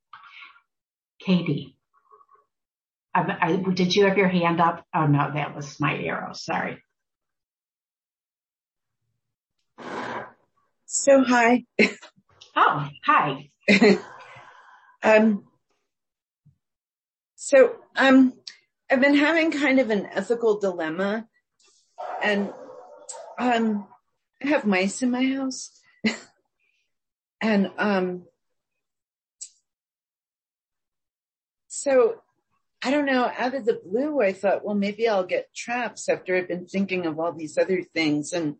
Katie. I, I, did you have your hand up? Oh no, that was my arrow. Sorry. So hi. Oh, hi. <laughs> um, so um, I've been having kind of an ethical dilemma, and um, I have mice in my house, <laughs> and um, so I don't know, out of the blue, I thought, well, maybe I'll get traps after I've been thinking of all these other things. And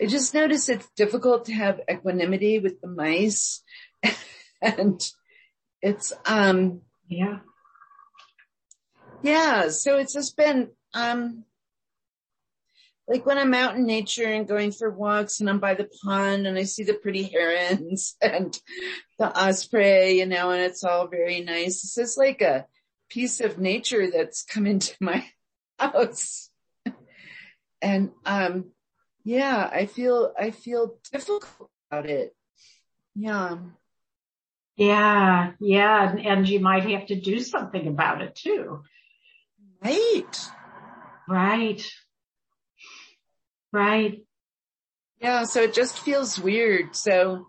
I just noticed it's difficult to have equanimity with the mice. <laughs> and it's, um, yeah. Yeah. So it's just been, um, like when I'm out in nature and going for walks and I'm by the pond and I see the pretty herons <laughs> and the osprey, you know, and it's all very nice. This is like a piece of nature that's come into my <laughs> house. and, um, yeah, I feel, I feel difficult about it. Yeah. Yeah. Yeah. And, and you might have to do something about it too. Right. Right. Right. Yeah, so it just feels weird. So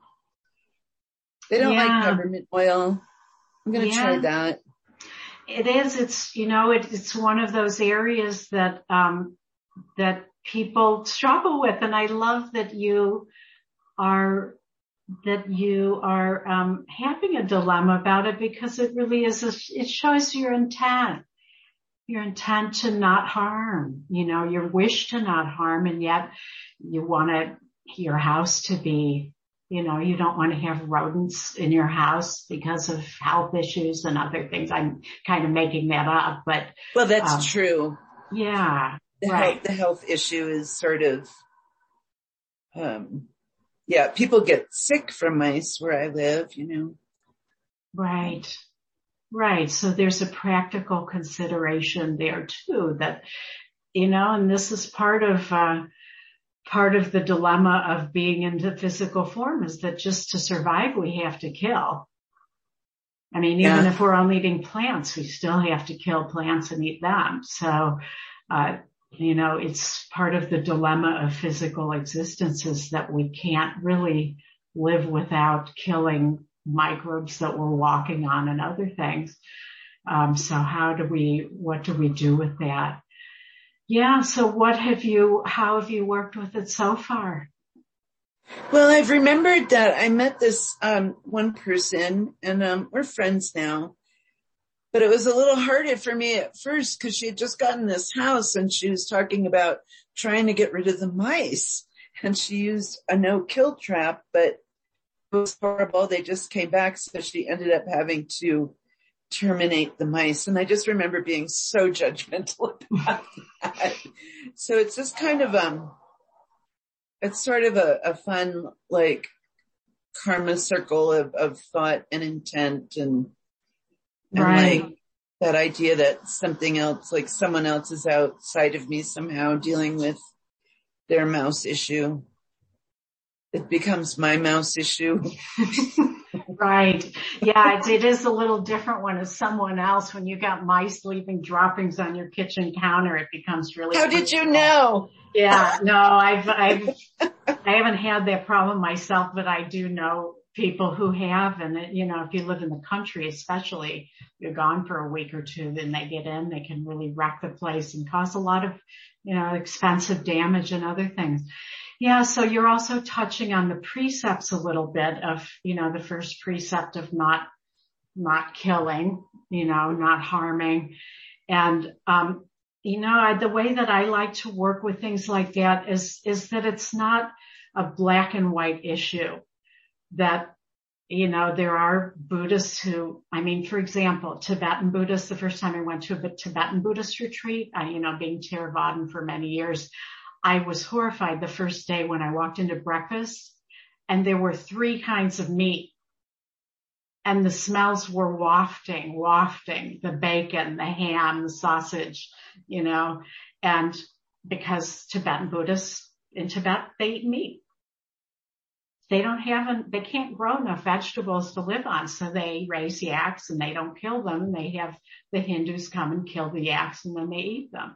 they don't yeah. like government oil. I'm going to yeah. try that. It is. It's, you know, it, it's one of those areas that, um, that people struggle with. And I love that you are that you are um, having a dilemma about it because it really is. A, it shows your intent, your intent to not harm. You know, your wish to not harm, and yet you want your house to be. You know, you don't want to have rodents in your house because of health issues and other things. I'm kind of making that up, but well, that's um, true. Yeah, the right. health the health issue is sort of um yeah, people get sick from mice where I live, you know. Right. Right. So there's a practical consideration there too that, you know, and this is part of, uh, part of the dilemma of being in the physical form is that just to survive, we have to kill. I mean, even yeah. if we're only eating plants, we still have to kill plants and eat them. So, uh, you know, it's part of the dilemma of physical existence is that we can't really live without killing microbes that we're walking on and other things. Um, so how do we, what do we do with that? Yeah. So what have you, how have you worked with it so far? Well, I've remembered that I met this, um, one person and, um, we're friends now but it was a little harder for me at first because she had just gotten this house and she was talking about trying to get rid of the mice and she used a no kill trap, but was horrible. They just came back. So she ended up having to terminate the mice. And I just remember being so judgmental <laughs> about that. So it's just kind of, um, it's sort of a, a fun, like karma circle of, of thought and intent and and right. like that idea that something else, like someone else is outside of me somehow dealing with their mouse issue. It becomes my mouse issue. <laughs> right. Yeah, it's, it is a little different when it's someone else. When you got mice leaving droppings on your kitchen counter, it becomes really. How did you know? Yeah, no, I've, I've, I haven't had that problem myself, but I do know people who have, and it, you know, if you live in the country, especially, you're gone for a week or two, then they get in, they can really wreck the place and cause a lot of, you know, expensive damage and other things. Yeah, so you're also touching on the precepts a little bit of, you know, the first precept of not, not killing, you know, not harming. And, um, you know, I, the way that I like to work with things like that is, is that it's not a black and white issue that, you know, there are Buddhists who, I mean, for example, Tibetan Buddhists, the first time I went to a Tibetan Buddhist retreat, I, you know, being Theravadan for many years, I was horrified the first day when I walked into breakfast and there were three kinds of meat and the smells were wafting, wafting, the bacon, the ham, the sausage, you know, and because Tibetan Buddhists in Tibet, they eat meat they don't have, they can't grow enough vegetables to live on. So they raise yaks and they don't kill them. They have the Hindus come and kill the yaks and then they eat them.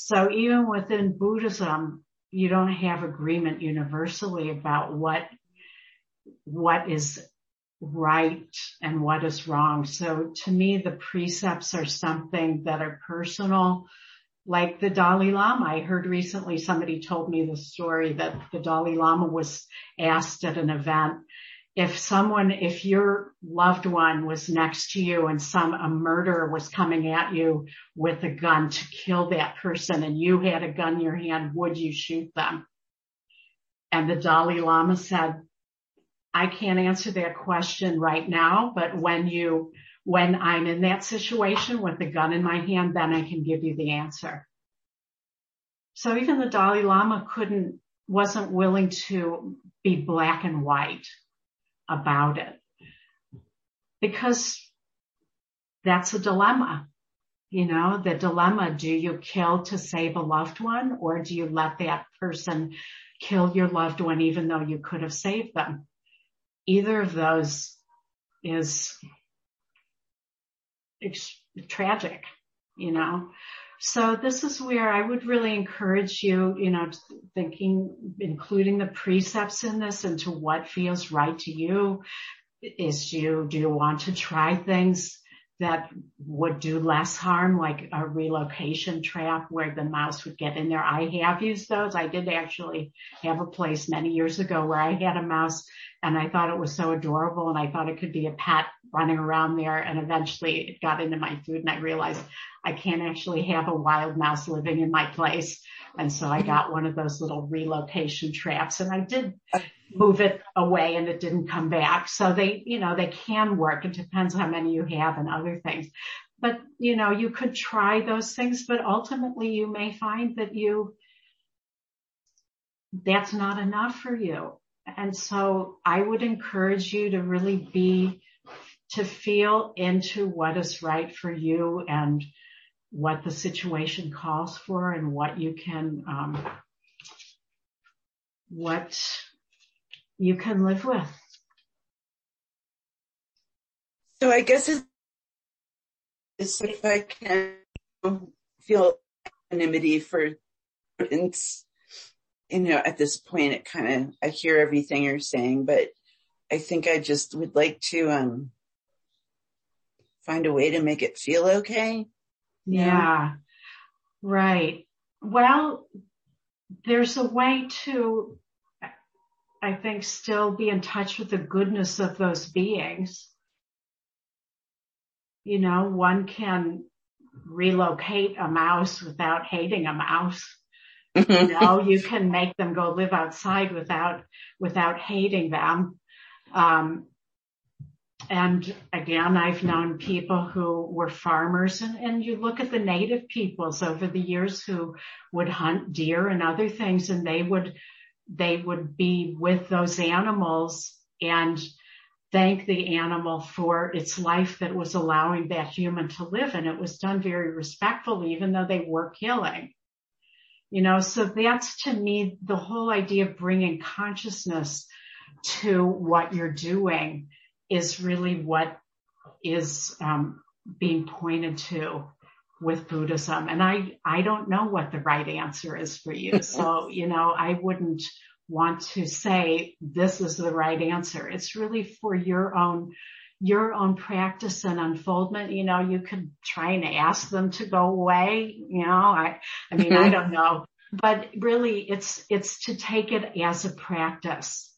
So even within Buddhism, you don't have agreement universally about what, what is right and what is wrong. So to me, the precepts are something that are personal like the Dalai Lama. I heard recently somebody told me the story that the Dalai Lama was asked at an event if someone, if your loved one was next to you and some, a murderer was coming at you with a gun to kill that person and you had a gun in your hand, would you shoot them? And the Dalai Lama said, I can't answer that question right now, but when you when I'm in that situation with a gun in my hand, then I can give you the answer. So even the Dalai Lama couldn't, wasn't willing to be black and white about it because that's a dilemma. You know, the dilemma, do you kill to save a loved one or do you let that person kill your loved one even though you could have saved them? Either of those is tragic, you know. So this is where I would really encourage you, you know, thinking, including the precepts in this into what feels right to you. Is you, do you want to try things that would do less harm, like a relocation trap where the mouse would get in there. I have used those. I did actually have a place many years ago where I had a mouse and I thought it was so adorable and I thought it could be a pet running around there. And eventually it got into my food and I realized I can't actually have a wild mouse living in my place. And so I got one of those little relocation traps and I did move it away and it didn't come back. So they, you know, they can work. It depends how many you have and other things. But, you know, you could try those things, but ultimately you may find that you, that's not enough for you. And so I would encourage you to really be, to feel into what is right for you and what the situation calls for and what you can, um, what you can live with. So I guess it's if I can feel equanimity for instance, you know, at this point it kind of, I hear everything you're saying, but I think I just would like to, um, find a way to make it feel okay. Yeah. Right. Well, there's a way to I think still be in touch with the goodness of those beings. You know, one can relocate a mouse without hating a mouse. <laughs> you know, you can make them go live outside without, without hating them. Um, and again, I've known people who were farmers and, and you look at the native peoples over the years who would hunt deer and other things and they would they would be with those animals and thank the animal for its life that was allowing that human to live. And it was done very respectfully, even though they were killing. You know, so that's to me the whole idea of bringing consciousness to what you're doing is really what is um, being pointed to with Buddhism. And I, I don't know what the right answer is for you. <laughs> So, you know, I wouldn't want to say this is the right answer. It's really for your own, your own practice and unfoldment. You know, you could try and ask them to go away. You know, I, I mean, I <laughs> don't know, but really it's, it's to take it as a practice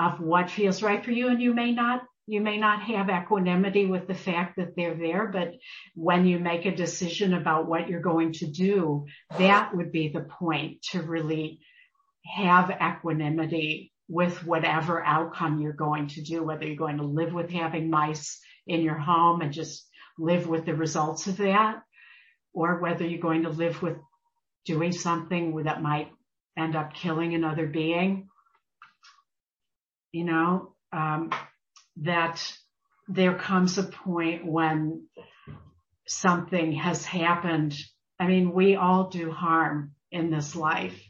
of what feels right for you. And you may not you may not have equanimity with the fact that they're there, but when you make a decision about what you're going to do, that would be the point to really have equanimity with whatever outcome you're going to do, whether you're going to live with having mice in your home and just live with the results of that, or whether you're going to live with doing something that might end up killing another being. You know, um, that there comes a point when something has happened. I mean, we all do harm in this life.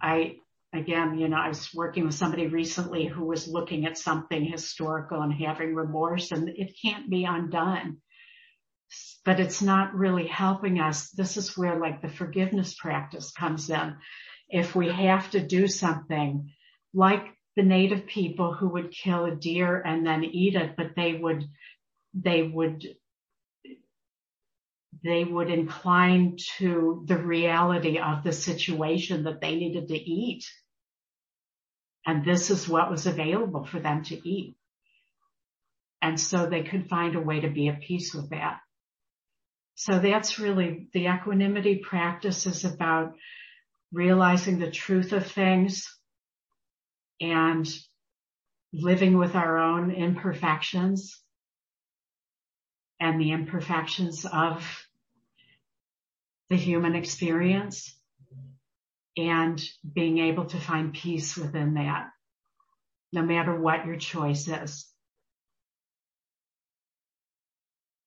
I, again, you know, I was working with somebody recently who was looking at something historical and having remorse and it can't be undone. But it's not really helping us. This is where like the forgiveness practice comes in. If we have to do something like the native people who would kill a deer and then eat it, but they would, they would, they would incline to the reality of the situation that they needed to eat. And this is what was available for them to eat. And so they could find a way to be at peace with that. So that's really the equanimity practice is about realizing the truth of things and living with our own imperfections and the imperfections of the human experience and being able to find peace within that, no matter what your choice is.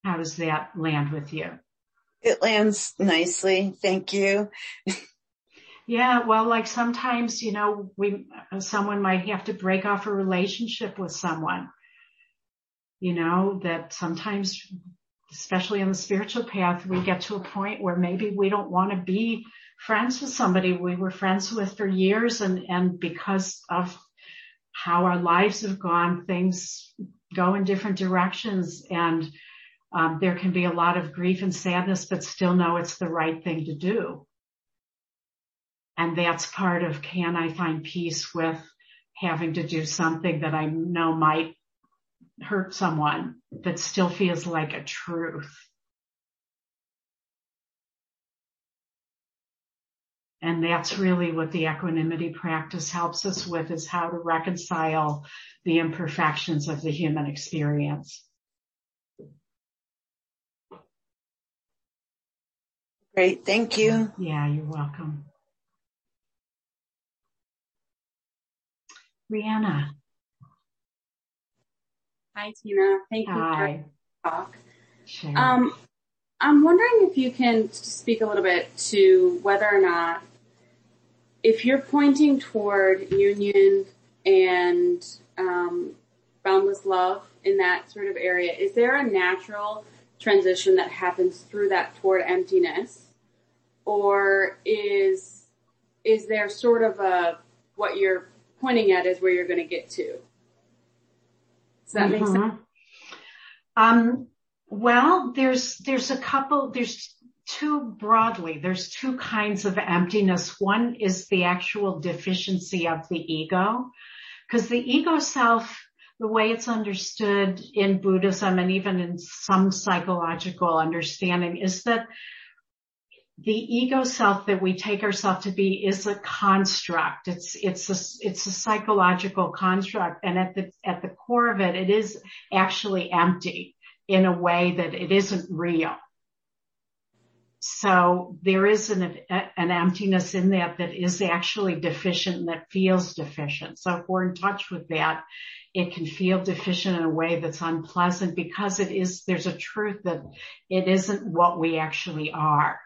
How does that land with you? It lands nicely. Thank you. <laughs> Yeah, well, like sometimes, you know, we, someone might have to break off a relationship with someone, you know, that sometimes, especially on the spiritual path, we get to a point where maybe we don't want to be friends with somebody we were friends with for years and, and because of how our lives have gone, things go in different directions and Um, there can be a lot of grief and sadness, but still know it's the right thing to do. And that's part of can I find peace with having to do something that I know might hurt someone, but still feels like a truth. And that's really what the equanimity practice helps us with is how to reconcile the imperfections of the human experience. Great. Thank you. Yeah, you're welcome. Rihanna. Hi, Tina. Thank you Hi. for the talk. Sure. Um, I'm wondering if you can speak a little bit to whether or not, if you're pointing toward union and um, boundless love in that sort of area, is there a natural transition that happens through that toward emptiness? or is is there sort of a what you're pointing at is where you're going to get to? Does that mm-hmm. make sense? Um, well, there's there's a couple. There's two broadly. There's two kinds of emptiness. One is the actual deficiency of the ego, because the ego self the way it's understood in Buddhism and even in some psychological understanding is that the ego self that we take ourselves to be is a construct. It's, it's a, it's a psychological construct. And at the, at the core of it, it is actually empty in a way that it isn't real. So there is an, an emptiness in that that is actually deficient and that feels deficient. So if we're in touch with that, it can feel deficient in a way that's unpleasant because it is, there's a truth that it isn't what we actually are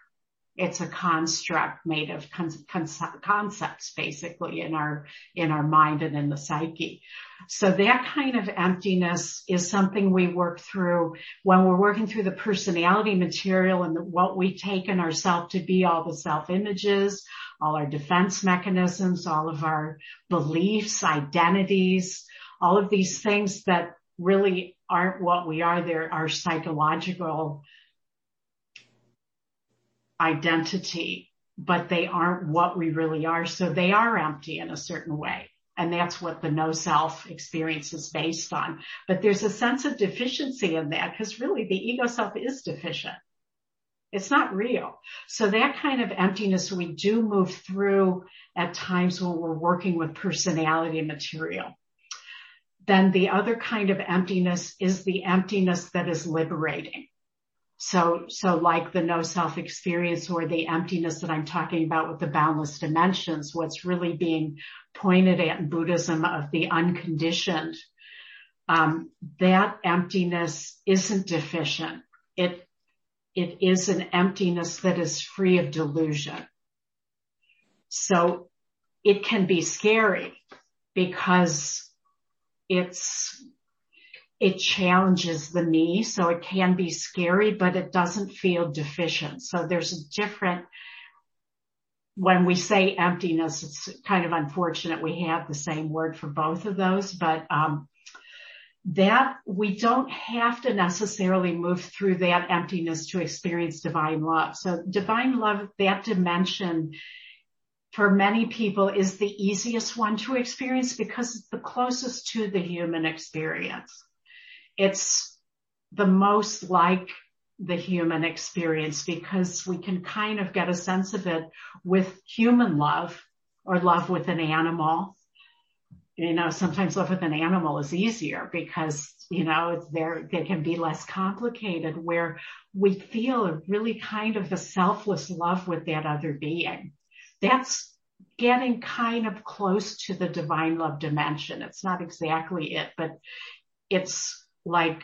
it's a construct made of con- con- concepts basically in our in our mind and in the psyche. So that kind of emptiness is something we work through when we're working through the personality material and the, what we take in ourselves to be all the self images all our defense mechanisms all of our beliefs identities all of these things that really aren't what we are. They're our psychological identity, but they aren't what we really are. So they are empty in a certain way. And that's what the no self experience is based on. But there's a sense of deficiency in that because really the ego self is deficient. It's not real. So that kind of emptiness we do move through at times when we're working with personality material. Then the other kind of emptiness is the emptiness that is liberating. So, so like the no self experience or the emptiness that I'm talking about with the boundless dimensions, what's really being pointed at in Buddhism of the unconditioned, um, that emptiness isn't deficient. It, it is an emptiness that is free of delusion. So it can be scary because it's it challenges the me. So it can be scary, but it doesn't feel deficient. So there's a different, when we say emptiness, it's kind of unfortunate we have the same word for both of those, but, um, that we don't have to necessarily move through that emptiness to experience divine love. So divine love, that dimension for many people is the easiest one to experience because it's the closest to the human experience it's the most like the human experience because we can kind of get a sense of it with human love or love with an animal. You know, sometimes love with an animal is easier because, you know, there, they can be less complicated where we feel a really kind of a selfless love with that other being. That's getting kind of close to the divine love dimension. It's not exactly it, but it's like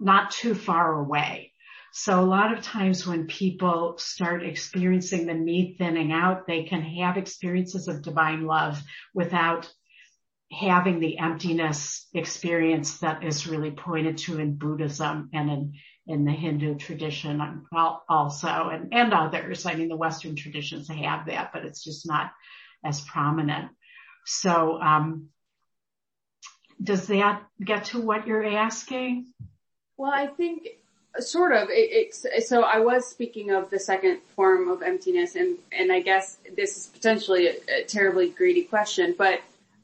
not too far away. So a lot of times when people start experiencing the me thinning out, they can have experiences of divine love without having the emptiness experience that is really pointed to in Buddhism and in, in the Hindu tradition also and, and others. I mean, the Western traditions have that, but it's just not as prominent. So, um, does that get to what you're asking? Well, I think sort of. It, it's so I was speaking of the second form of emptiness, and and I guess this is potentially a, a terribly greedy question, but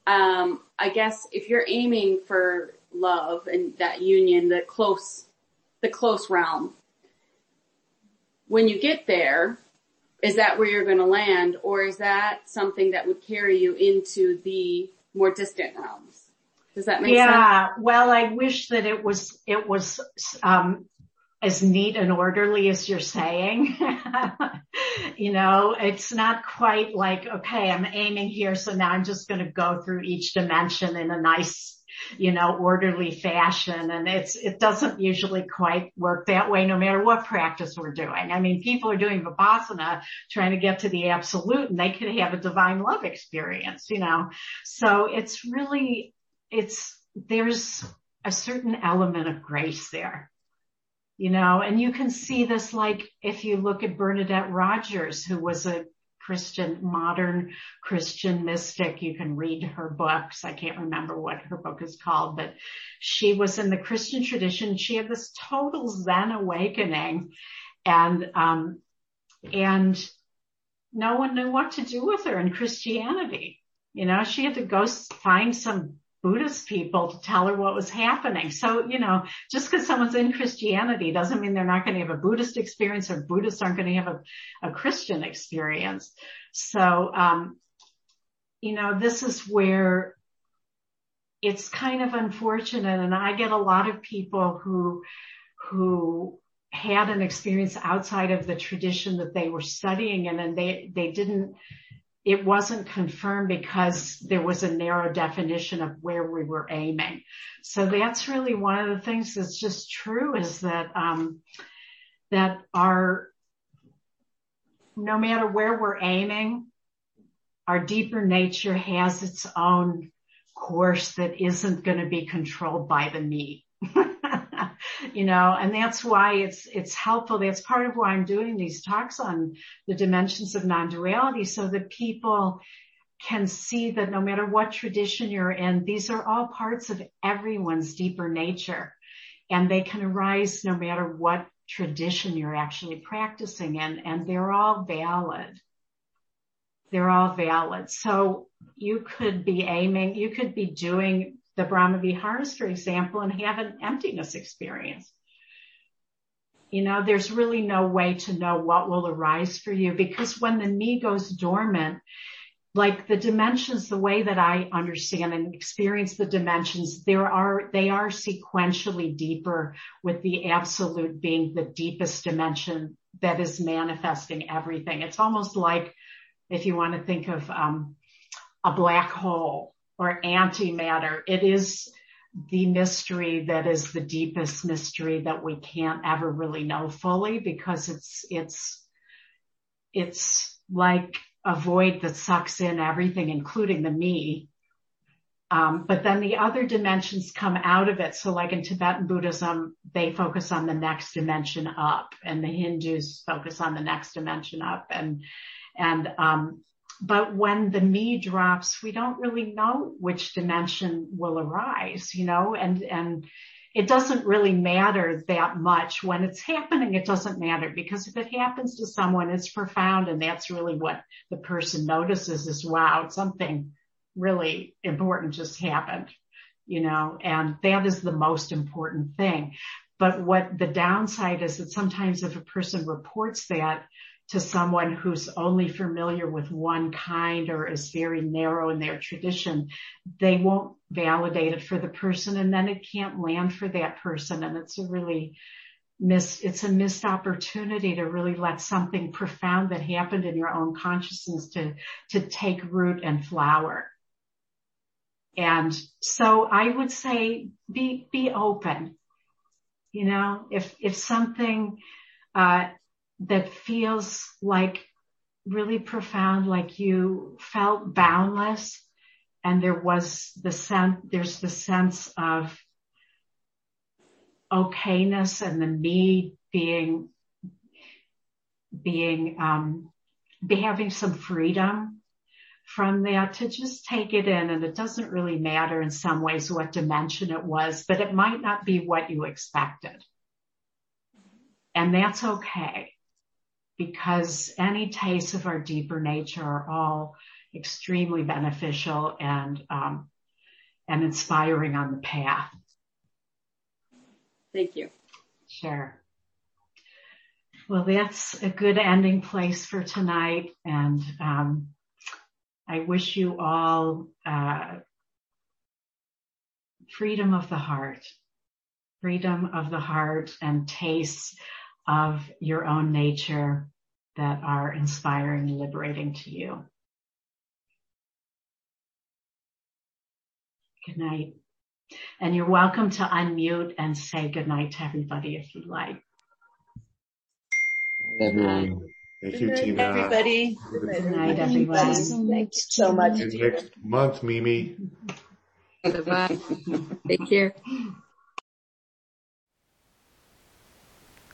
um, I guess if you're aiming for love and that union, the close, the close realm, when you get there, is that where you're going to land, or is that something that would carry you into the more distant realms? Does that make yeah, sense? Yeah. Well, I wish that it was, it was, um, as neat and orderly as you're saying. <laughs> you know, it's not quite like, okay, I'm aiming here. So now I'm just going to go through each dimension in a nice, you know, orderly fashion. And it's, it doesn't usually quite work that way no matter what practice we're doing. I mean, people are doing Vipassana trying to get to the absolute and they could have a divine love experience, you know, so it's really, it's, there's a certain element of grace there you know, and you can see this like if you look at Bernadette Roberts, who was a Christian, modern Christian mystic. You can read her books. I can't remember what her book is called, but she was in the Christian tradition. She had this total Zen awakening and, um, and no one knew what to do with her in Christianity. You know, she had to go find some Buddhist people to tell her what was happening. So, you know, just because someone's in Christianity doesn't mean they're not going to have a Buddhist experience or Buddhists aren't going to have a, a Christian experience. So, um, you know, this is where it's kind of unfortunate and I get a lot of people who, who had an experience outside of the tradition that they were studying in and they, they didn't, it wasn't confirmed because there was a narrow definition of where we were aiming. So that's really one of the things that's just true is that, um, that our, no matter where we're aiming, our deeper nature has its own course that isn't going to be controlled by the me. You know, and that's why it's, it's helpful. That's part of why I'm doing these talks on the dimensions of non-duality so that people can see that no matter what tradition you're in, these are all parts of everyone's deeper nature and they can arise no matter what tradition you're actually practicing in and they're all valid. They're all valid. So you could be aiming, you could be doing the Brahma Viharas, for example, and have an emptiness experience. You know, there's really no way to know what will arise for you because when the me goes dormant, like the dimensions, the way that I understand and experience the dimensions, there are, they are sequentially deeper with the absolute being the deepest dimension that is manifesting everything. It's almost like if you want to think of, um, a black hole or antimatter. It is the mystery that is the deepest mystery that we can't ever really know fully because it's, it's, it's like a void that sucks in everything, including the me. Um, but then the other dimensions come out of it. So like in Tibetan Buddhism, they focus on the next dimension up and the Hindus focus on the next dimension up and, and, um, but when the me drops, we don't really know which dimension will arise, you know, and, and it doesn't really matter that much when it's happening. It doesn't matter because if it happens to someone, it's profound. And that's really what the person notices is wow, something really important just happened, you know, and that is the most important thing. But what the downside is that sometimes if a person reports that, to someone who's only familiar with one kind or is very narrow in their tradition, they won't validate it for the person and then it can't land for that person. And it's a really missed, it's a missed opportunity to really let something profound that happened in your own consciousness to, to take root and flower. And so I would say be, be open. You know, if, if something, uh, that feels like really profound, like you felt boundless and there was the sense, there's the sense of okayness and the me being, being, um, be having some freedom from that to just take it in and it doesn't really matter in some ways what dimension it was, but it might not be what you expected. And that's okay because any tastes of our deeper nature are all extremely beneficial and, um, and inspiring on the path. Thank you. Sure. Well, that's a good ending place for tonight. And um, I wish you all uh, freedom of the heart, freedom of the heart and tastes of your own nature that are inspiring and liberating to you. Good night. And you're welcome to unmute and say good night to everybody if you'd like. Everyone. Thank Good you, night, Tina. everybody. Good night, everyone. Thank you so much. Next month, Mimi. Bye-bye. Take care.